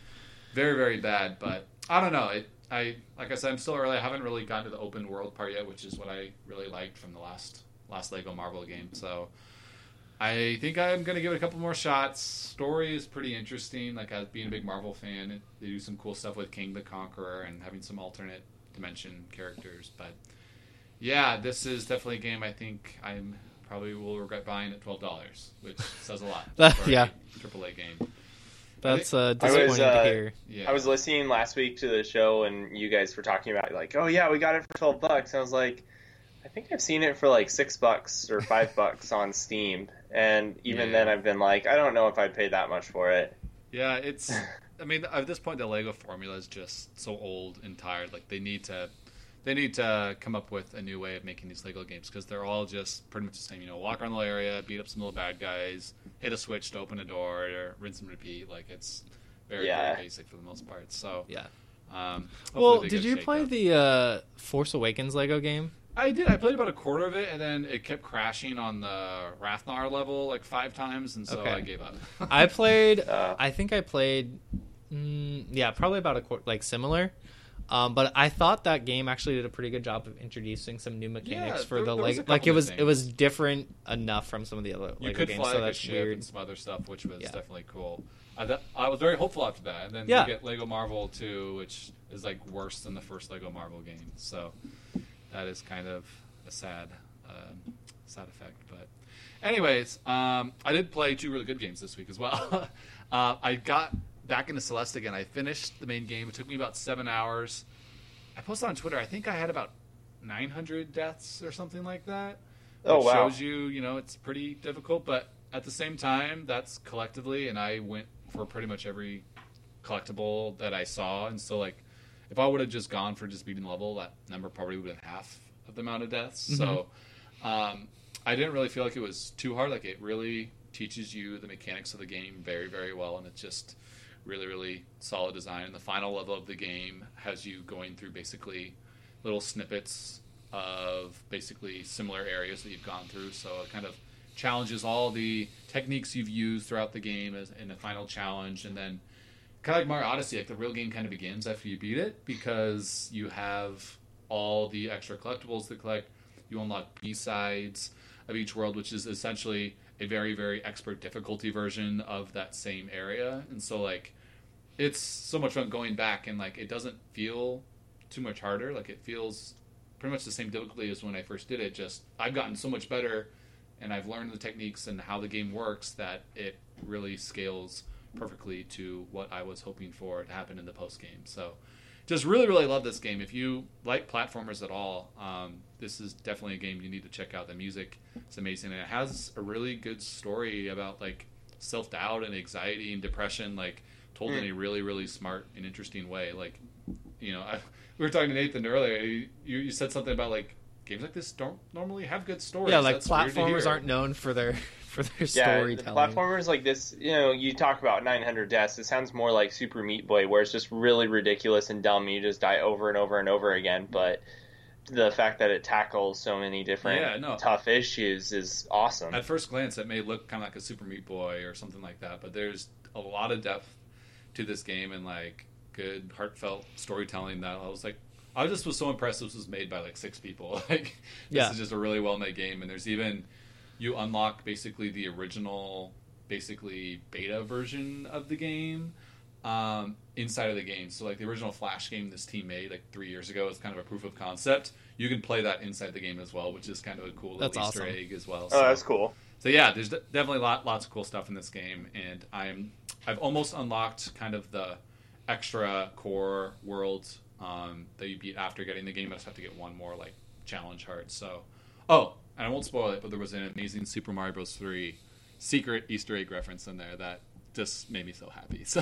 very very bad. But I don't know. It I like I said, I'm still early. I haven't really gotten to the open world part yet, which is what I really liked from the last last Lego Marvel game. So I think I'm gonna give it a couple more shots. Story is pretty interesting. Like as being a big Marvel fan, they do some cool stuff with Kang the Conqueror and having some alternate dimension characters. But yeah, this is definitely a game I think I'm probably will regret buying at twelve dollars, which says a lot. That- for a yeah. AAA game. That's uh, I was, disappointing uh, to hear. Yeah, I was listening last week to the show, and you guys were talking about like, oh yeah, we got it for twelve bucks. I was like, I think I've seen it for like six bucks or five bucks on Steam, and even Yeah. then, I've been like, I don't know if I'd pay that much for it. Yeah, it's. I mean, at this point, the Lego formula is just so old and tired. Like they need to, they need to come up with a new way of making these Lego games because they're all just pretty much the same. You know, walk around the area, beat up some little bad guys, hit a switch to open a door, or rinse and repeat. Like it's very, Yeah. very basic for the most part. So, Yeah. um, Well, did you play up. the uh, Force Awakens Lego game? I did. I played about a quarter of it, and then it kept crashing on the Rathtar level like five times, and so Okay. I gave up. I played. Uh, I think I played. Mm, yeah, probably about a quarter, like similar. Um, but I thought that game actually did a pretty good job of introducing some new mechanics Yeah, for there- the there Lego. Like it was, it was different enough from some of the other You Lego could games, fly so like a ship weird. and some other stuff, which was Yeah. definitely cool. I, th- I was very hopeful after that, and then Yeah. you get Lego Marvel 2, which is like worse than the first Lego Marvel game. So that is kind of a sad, um, sad effect. But, anyways, um, I did play two really good games this week as well. uh, I got back into Celeste again. I finished the main game. It took me about seven hours. I posted on Twitter. I think I had about 900 deaths or something like that Oh, wow. shows you, you know, it's pretty difficult. But at the same time, that's collectively, and I went for pretty much every collectible that I saw, and so like, if I would have just gone for just beating the level, that number probably would have been half of the amount of deaths. So, um, I didn't really feel like it was too hard. Like it really teaches you the mechanics of the game very, very well, and it's just really, really solid design. And the final level of the game has you going through basically little snippets of basically similar areas that you've gone through. So it kind of challenges all the techniques you've used throughout the game as in the final challenge, and then kind of like Mario Odyssey, like the real game kind of begins after you beat it because you have all the extra collectibles to collect. You unlock B sides of each world, which is essentially a very, very expert difficulty version of that same area. And so, like, it's so much fun going back and, like, it doesn't feel too much harder. Like, it feels pretty much the same difficulty as when I first did it. Just, I've gotten so much better and I've learned the techniques and how the game works that it really scales perfectly to what I was hoping for to happen in the post game. So, just really, really love this game. If you like platformers at all, um, this is definitely a game you need to check out. The music is amazing, and it has a really good story about like self doubt and anxiety and depression, like told hmm. in a really, really smart and interesting way. Like, you know, I, we were talking to Nathan earlier. You, you said something about like games like this don't normally have good stories. yeah, like That's platformers aren't known for their for their Yeah, the platformers like this, you know, you talk about 900 deaths. It sounds more like Super Meat Boy, where it's just really ridiculous and dumb. And you just die over and over and over again. But the fact that it tackles so many different Yeah, no. tough issues is awesome. At first glance, it may look kind of like a Super Meat Boy or something like that, but there's a lot of depth to this game and like good heartfelt storytelling that I was like, I just was so impressed. This was made by like six people. Like, this Yeah. is just a really well made game, and there's even you unlock basically the original, basically beta version of the game um, inside of the game. So like the original Flash game this team made like three years ago is kind of a proof of concept. You can play that inside the game as well, which is kind of a cool little That's Easter awesome. egg as well. oh, that's cool. So yeah, there's definitely lot, lots of cool stuff in this game, and I'm I've almost unlocked kind of the extra core worlds um, that you beat after getting the game. I just have to get one more like challenge heart. So oh, and I won't spoil it, but there was an amazing Super Mario Bros. Three secret Easter egg reference in there that just made me so happy. So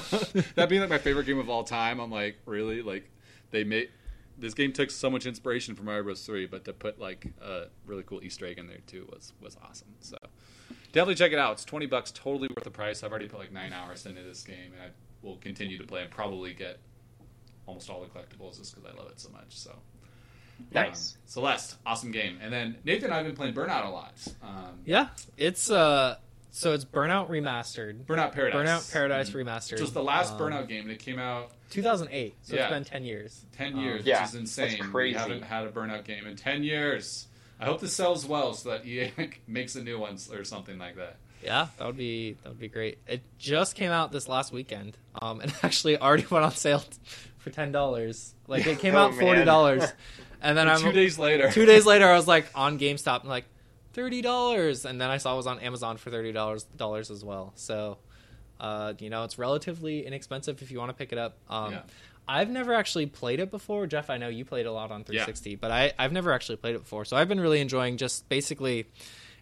that being like my favorite game of all time, I'm like really like they made. This game took so much inspiration from Mario Bros. 3, but to put like a really cool Easter egg in there too was was awesome. So definitely check it out. It's twenty bucks, totally worth the price. I've already put like nine hours into this game, and I will continue to play and probably get almost all the collectibles just because I love it so much. So Nice. um, Celeste, awesome game. And then Nathan and I have been playing Burnout a lot. Um, Yeah, it's uh, so it's Burnout remastered. Burnout Paradise. Burnout Paradise Mhm. remastered. Which was the last Um, Burnout game, and it came out 2008. So Yeah. it's been 10 years. ten Um, years, Yeah, which is insane. that's crazy. We haven't had a Burnout game in ten years. I hope this sells well so that EA makes a new one or something like that. Yeah, that would be that would be great. It just came out this last weekend, um, and actually already went on sale for ten dollars. Like it came Oh, out forty dollars, and then And I'm two days later, two days later I was like on GameStop and like thirty dollars, and then I saw it was on Amazon for thirty dollars dollars as well. So, uh, you know, it's relatively inexpensive if you want to pick it up. Um, Yeah. I've never actually played it before, Jeff. I know you played a lot on 360, but I, I've never actually played it before. So I've been really enjoying just basically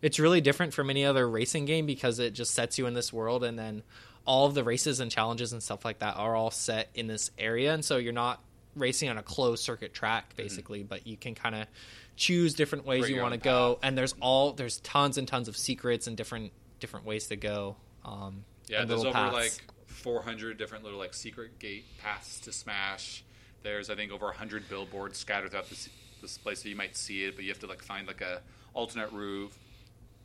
it's really different from any other racing game because it just sets you in this world and then all of the races and challenges and stuff like that are all set in this area and so you're not racing on a closed circuit track basically but you can kind of choose different ways you want to go and there's all there's tons and tons of secrets and different different ways to go um Yeah, and there's over little like paths. 400 different little like secret gate paths to smash. There's I think over 100 billboards scattered throughout this this place, so you might see it, but you have to like find like a alternate roof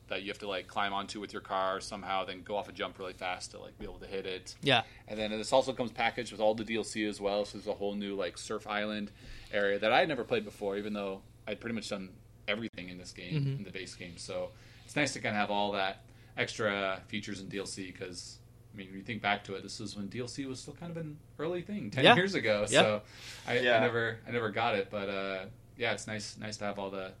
that you have to like climb onto with your car somehow, then go off a jump really fast to like be able to hit it. yeah And then this also comes packaged with all the DLC as well. So there's a whole new like surf island area that I had never played before, even though I'd pretty much done everything in this game Mm-hmm. in the base game. So it's nice to kind of have all that extra features in DLC because I mean, when you think back to it, this is when DLC was still kind of an early thing ten Yeah. years ago. Yeah. So I, Yeah. I never I never got it, but uh, yeah, it's nice nice to have all the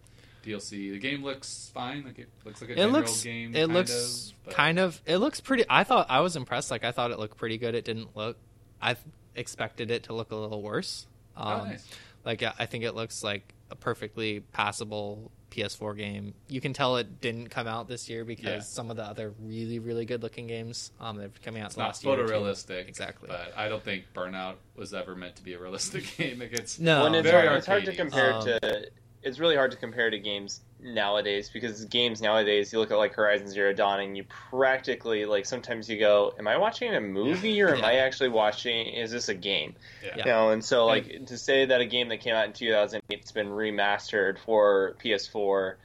DLC. The game looks fine. Like it looks like a it looks game. it kind looks of, kind of it looks pretty i thought i was impressed like i thought it looked pretty good it didn't look i expected it to look a little worse um, Oh, nice. like i think it looks like a perfectly passable ps4 game you can tell it didn't come out this year because Yeah. some of the other really really good looking games um they're coming out It's the not last year or photorealistic, Exactly. But I don't think Burnout was ever meant to be a realistic game. It gets no When it's, very hard, it's hard to arcadey. compare Um, to. It's really hard to compare to games nowadays because games nowadays you look at like Horizon Zero Dawn and you practically like sometimes you go, "Am I watching a movie or am Yeah. I actually watching? Is this a game?" yeah. You know, and so like to say that a game that came out in 2008's been remastered for PS4,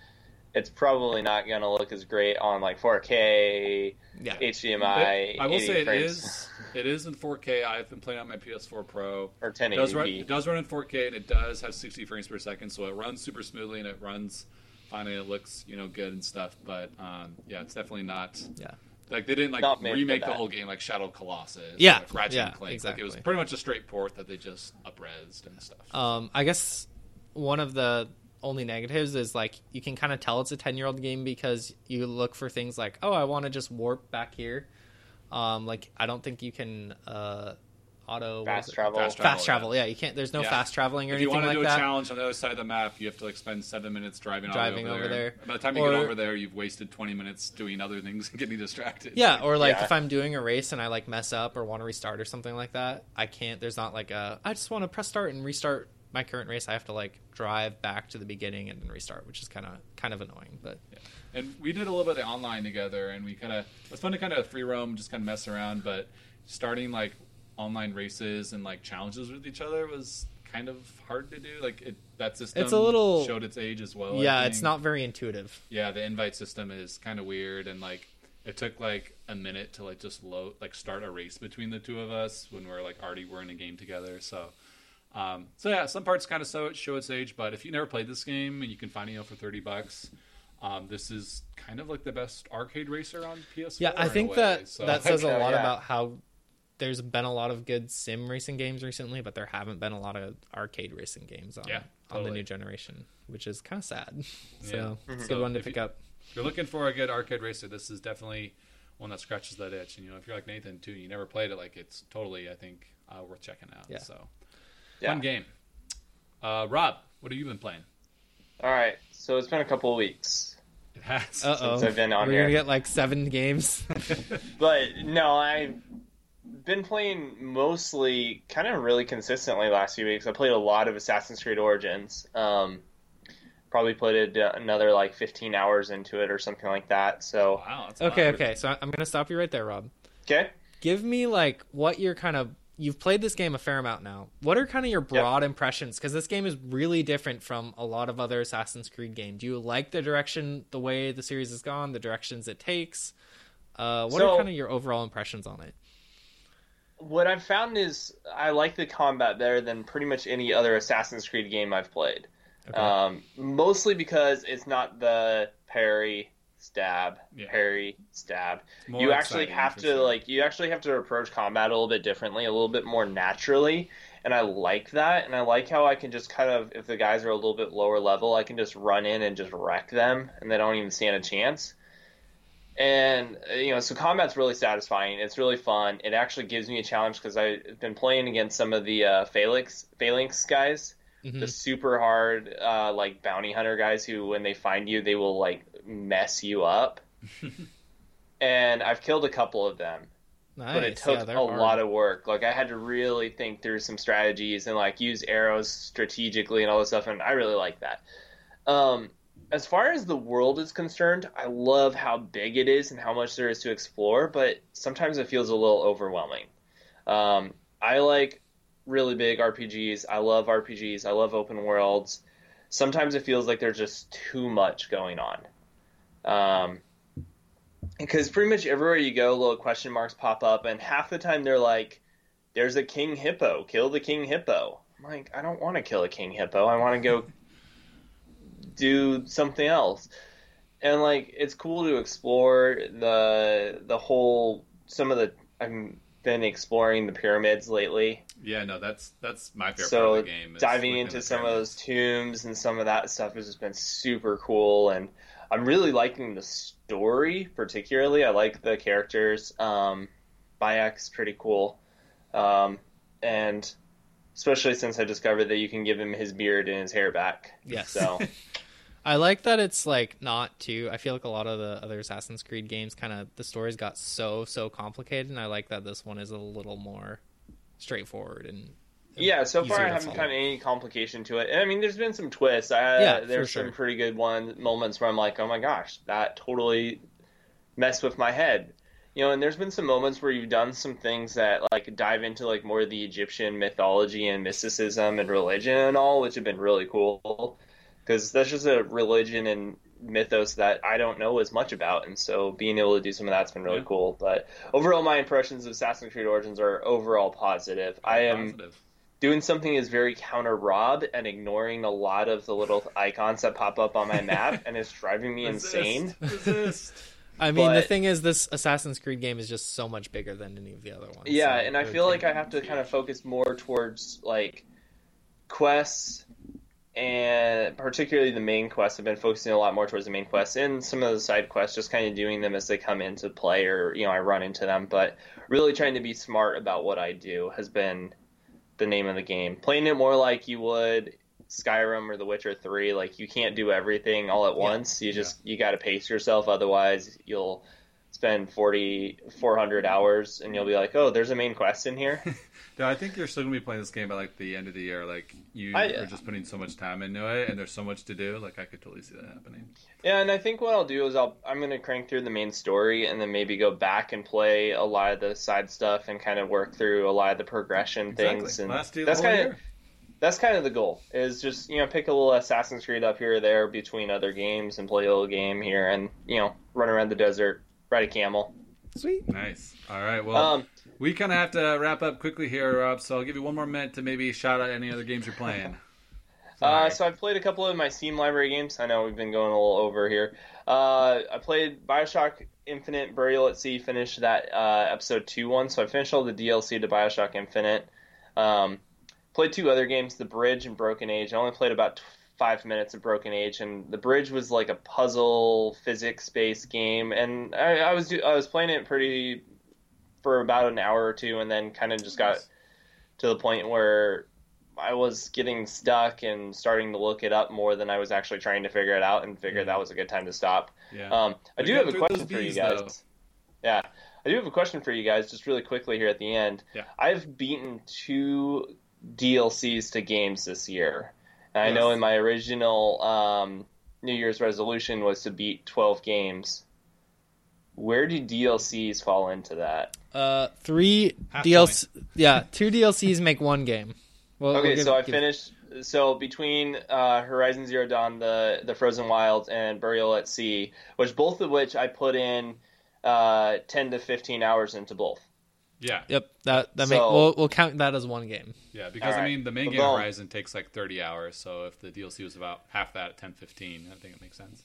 it's probably not going to look as great on like 4K, yeah HDMI. It- I will 80 say it frames, is it is in 4K. I've been playing on my PS4 Pro. or It does run, it does run in 4K and it does have 60 frames per second, so it runs super smoothly and it runs fine and it looks you know good and stuff. But um, yeah, it's definitely not. Yeah. Like they didn't like Not made for remake the whole game like Shadow of Colossus. Yeah, or like Ratchet yeah, and Clank. Like it was pretty much a straight port that they just upresed and stuff. Um, I guess one of the only negatives is like you can kind of tell it's a 10 year old game because you look for things like, oh, I want to just warp back here. Um, like I don't think you can uh, auto Fast is it? travel. Fast Fast travel, travel. Yeah, you can't. There's no Yeah. fast traveling or if you anything want to like a that. challenge on the other side of the map, you have to like spend seven minutes driving, all the way Driving over, over there. there. By the time you Or- get over there, you've wasted twenty minutes doing other things and getting distracted. Yeah, or like Yeah. if I'm doing a race and I like mess up or want to restart or something like that, I can't. There's not like a. I just want to press start and restart my current race. I have to like drive back to the beginning and then restart, which is kind of kind of annoying. But and we did a little bit of online together, and we kind of it was fun to kind of free roam, just kind of mess around. But starting like online races and like challenges with each other was kind of hard to do. Like it that system It's a little- showed its age as well. Yeah, it's not very intuitive. Yeah, the invite system is kind of weird, and like it took like a minute to like just load, like start a race between the two of us when we're like already we're in a game together. So, um, so yeah, some parts kind of show, show its age, but if you never played this game and you can find it you know, for thirty bucks, um, this is kind of like the best arcade racer on PS4. Yeah, I think way, that so- that says a lot yeah. about how there's been a lot of good sim racing games recently, but there haven't been a lot of arcade racing games on Yeah, on the new generation, which is kind of sad. So Yeah. it's a So good one to pick you- up. if you're looking for a good arcade racer, this is definitely one that scratches that itch. And you know, if you're like Nathan too, you never played it, like it's totally, I think, uh, worth checking out. Yeah. So, Yeah. fun game. Uh, Rob, what have you been playing? All right, so it's been a couple of weeks, It has. Uh oh, Since I've been on we're here. gonna get like seven games. but no, I've been playing mostly, kind of really consistently last few weeks. I played a lot of Assassin's Creed Origins. Um, probably put it uh, another like 15 hours into it or something like that. So wow. Okay, okay. So I'm gonna stop you right there, Rob. okay, Give me like what you're kind of you've played this game a fair amount now. What are kind of your broad impressions? Because this game is really different from a lot of other Assassin's Creed games. Do you like the direction, the way the series has gone, the directions it takes? Uh, what So- are kind of your overall impressions on it? what I've found is I like the combat better than pretty much any other Assassin's Creed game I've played. Okay. Um, mostly because it's not the parry stab, Yeah. parry stab. You actually have to like you actually have to approach combat a little bit differently, a little bit more naturally, and I like that. And I like how I can just kind of if the guys are a little bit lower level, I can just run in and just wreck them, and they don't even stand a chance. And uh, you know, so combat's really satisfying. It's really fun. It actually gives me a challenge because I've been playing against some of the uh, Phalanx Phalanx guys, Mhm. the super hard uh, like bounty hunter guys who, when they find you, they will like mess you up. and I've killed a couple of them, nice. but it took yeah, a hard. lot of work. Like I had to really think through some strategies and like use arrows strategically and all this stuff, and I really like that. Um, as far as the world is concerned, I love how big it is and how much there is to explore, but sometimes it feels a little overwhelming. Um, I like really big RPGs. I love RPGs. I love open worlds. Sometimes it feels like there's just too much going on. Um, because pretty much everywhere you go, little question marks pop up, and half the time they're like, "There's a king hippo. Kill the king hippo." I'm like, I don't want to kill a king hippo. I want to go do something else. And like, it's cool to explore the the whole some of the. I've been exploring the pyramids lately, Yeah, no, that's that's my favorite so part of the game. is diving into at the some of those tombs and some of that stuff has just been super cool and i'm really liking the story particularly i like the characters um bayek's pretty cool um and especially since i discovered that you can give him his beard and his hair back Yes. so I like that it's like not too. I feel like a lot of the other Assassin's Creed games, kind of the stories got so so complicated, and I like that this one is a little more straightforward and. yeah so far i haven't follow. found any complication to it and i mean there's been some twists I, Yeah, uh, for there's sure. some pretty good one moments where i'm like oh my gosh that totally messed with my head you know and there's been some moments where you've done some things that like dive into like more of the egyptian mythology and mysticism and religion and all which have been really cool because that's just a religion and mythos that i don't know as much about and so being able to do some of that's been really Yeah. cool but overall my impressions of assassin's creed origins are overall positive i am Positive. doing something is very counter Rob and ignoring a lot of the little icons that pop up on my map, and it's driving me Resist, insane. Resist. I mean, the thing is, this Assassin's Creed game is just so much bigger than any of the other ones. Yeah, so and I feel like I have to kind of focus more towards like quests and particularly the main quests. I've been focusing a lot more towards the main quests and some of the side quests, just kind of doing them as they come into play or you know I run into them. But really trying to be smart about what I do has been the name of the game. Playing it more like you would Skyrim or The Witcher 3, like you can't do everything all at Yeah. once. You just you got to pace yourself otherwise you'll spend 40 400 hours and you'll be like, "Oh, there's a main quest in here." No, I think you're still gonna be playing this game by like the end of the year. Like you I- are just putting so much time into it, and there's so much to do. Like I could totally see that happening. Yeah, and I think what I'll do is I'll I'm gonna crank through the main story and then maybe go back and play a lot of the side stuff and kind of work through a lot of the progression things. And Last that's the whole kind of year. that's kind of the goal. Is just you know pick a little Assassin's Creed up here or there between other games and play a little game here and you know run around the desert, ride a camel. Sweet. Nice. All right. Well, Um, we kind of have to wrap up quickly here, Rob. So I'll give you one more minute to maybe shout out any other games you're playing. Uh, so I've played a couple of my Steam library games. I know we've been going a little over here. Uh, I played Bioshock Infinite Burial at Sea. Finished that uh, episode two one. So I finished all the DLC to Bioshock Infinite. Um, played two other games, The Bridge and Broken Age. I only played about five minutes of Broken Age, and The Bridge was like a puzzle physics based game, and I, I was I was playing it pretty for about an hour or two, and then kind of just got to the point where I was getting stuck and starting to look it up more than I was actually trying to figure it out, and figured that was a good time to stop. yeah. Um, I We do have a question for you guys. though. Yeah, I do have a question for you guys, just really quickly here at the end. Yeah. I've beaten two DLCs to games this year. And I know in my original um, New Year's resolution was to beat 12 games. Where do DLCs fall into that? Uh, three Half DLC. Yeah, two DLCs make one game. Well, Okay, we'll give- so I give- finished. So between uh, Horizon Zero Dawn, the the Frozen Wilds, and Burial at Sea, which both of which I put in uh, ten to fifteen hours into both. yeah. Yep, that that So- make we'll, we'll count that as one game. Yeah. Because I mean, the main Well, game well- Horizon takes like 30 hours. So if the DLC was about half that at 10, 15, I think it makes sense.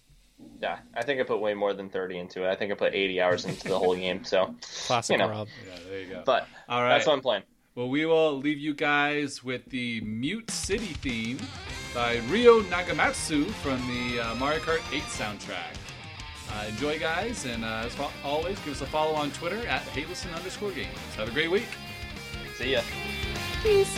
Yeah, I think I put way more than thirty into it. I think I put eighty hours into the whole game. So, Classic You know. Rob. Yeah. There you go. but All right. that's what I'm playing. Well, we will leave you guys with the Mute City theme by Ryo Nagamatsu from the uh, Mario Kart 8 soundtrack. Uh, enjoy, guys, and uh, as fo- always, give us a follow on Twitter at Haylison underscore games. Have a great week. See ya. Peace.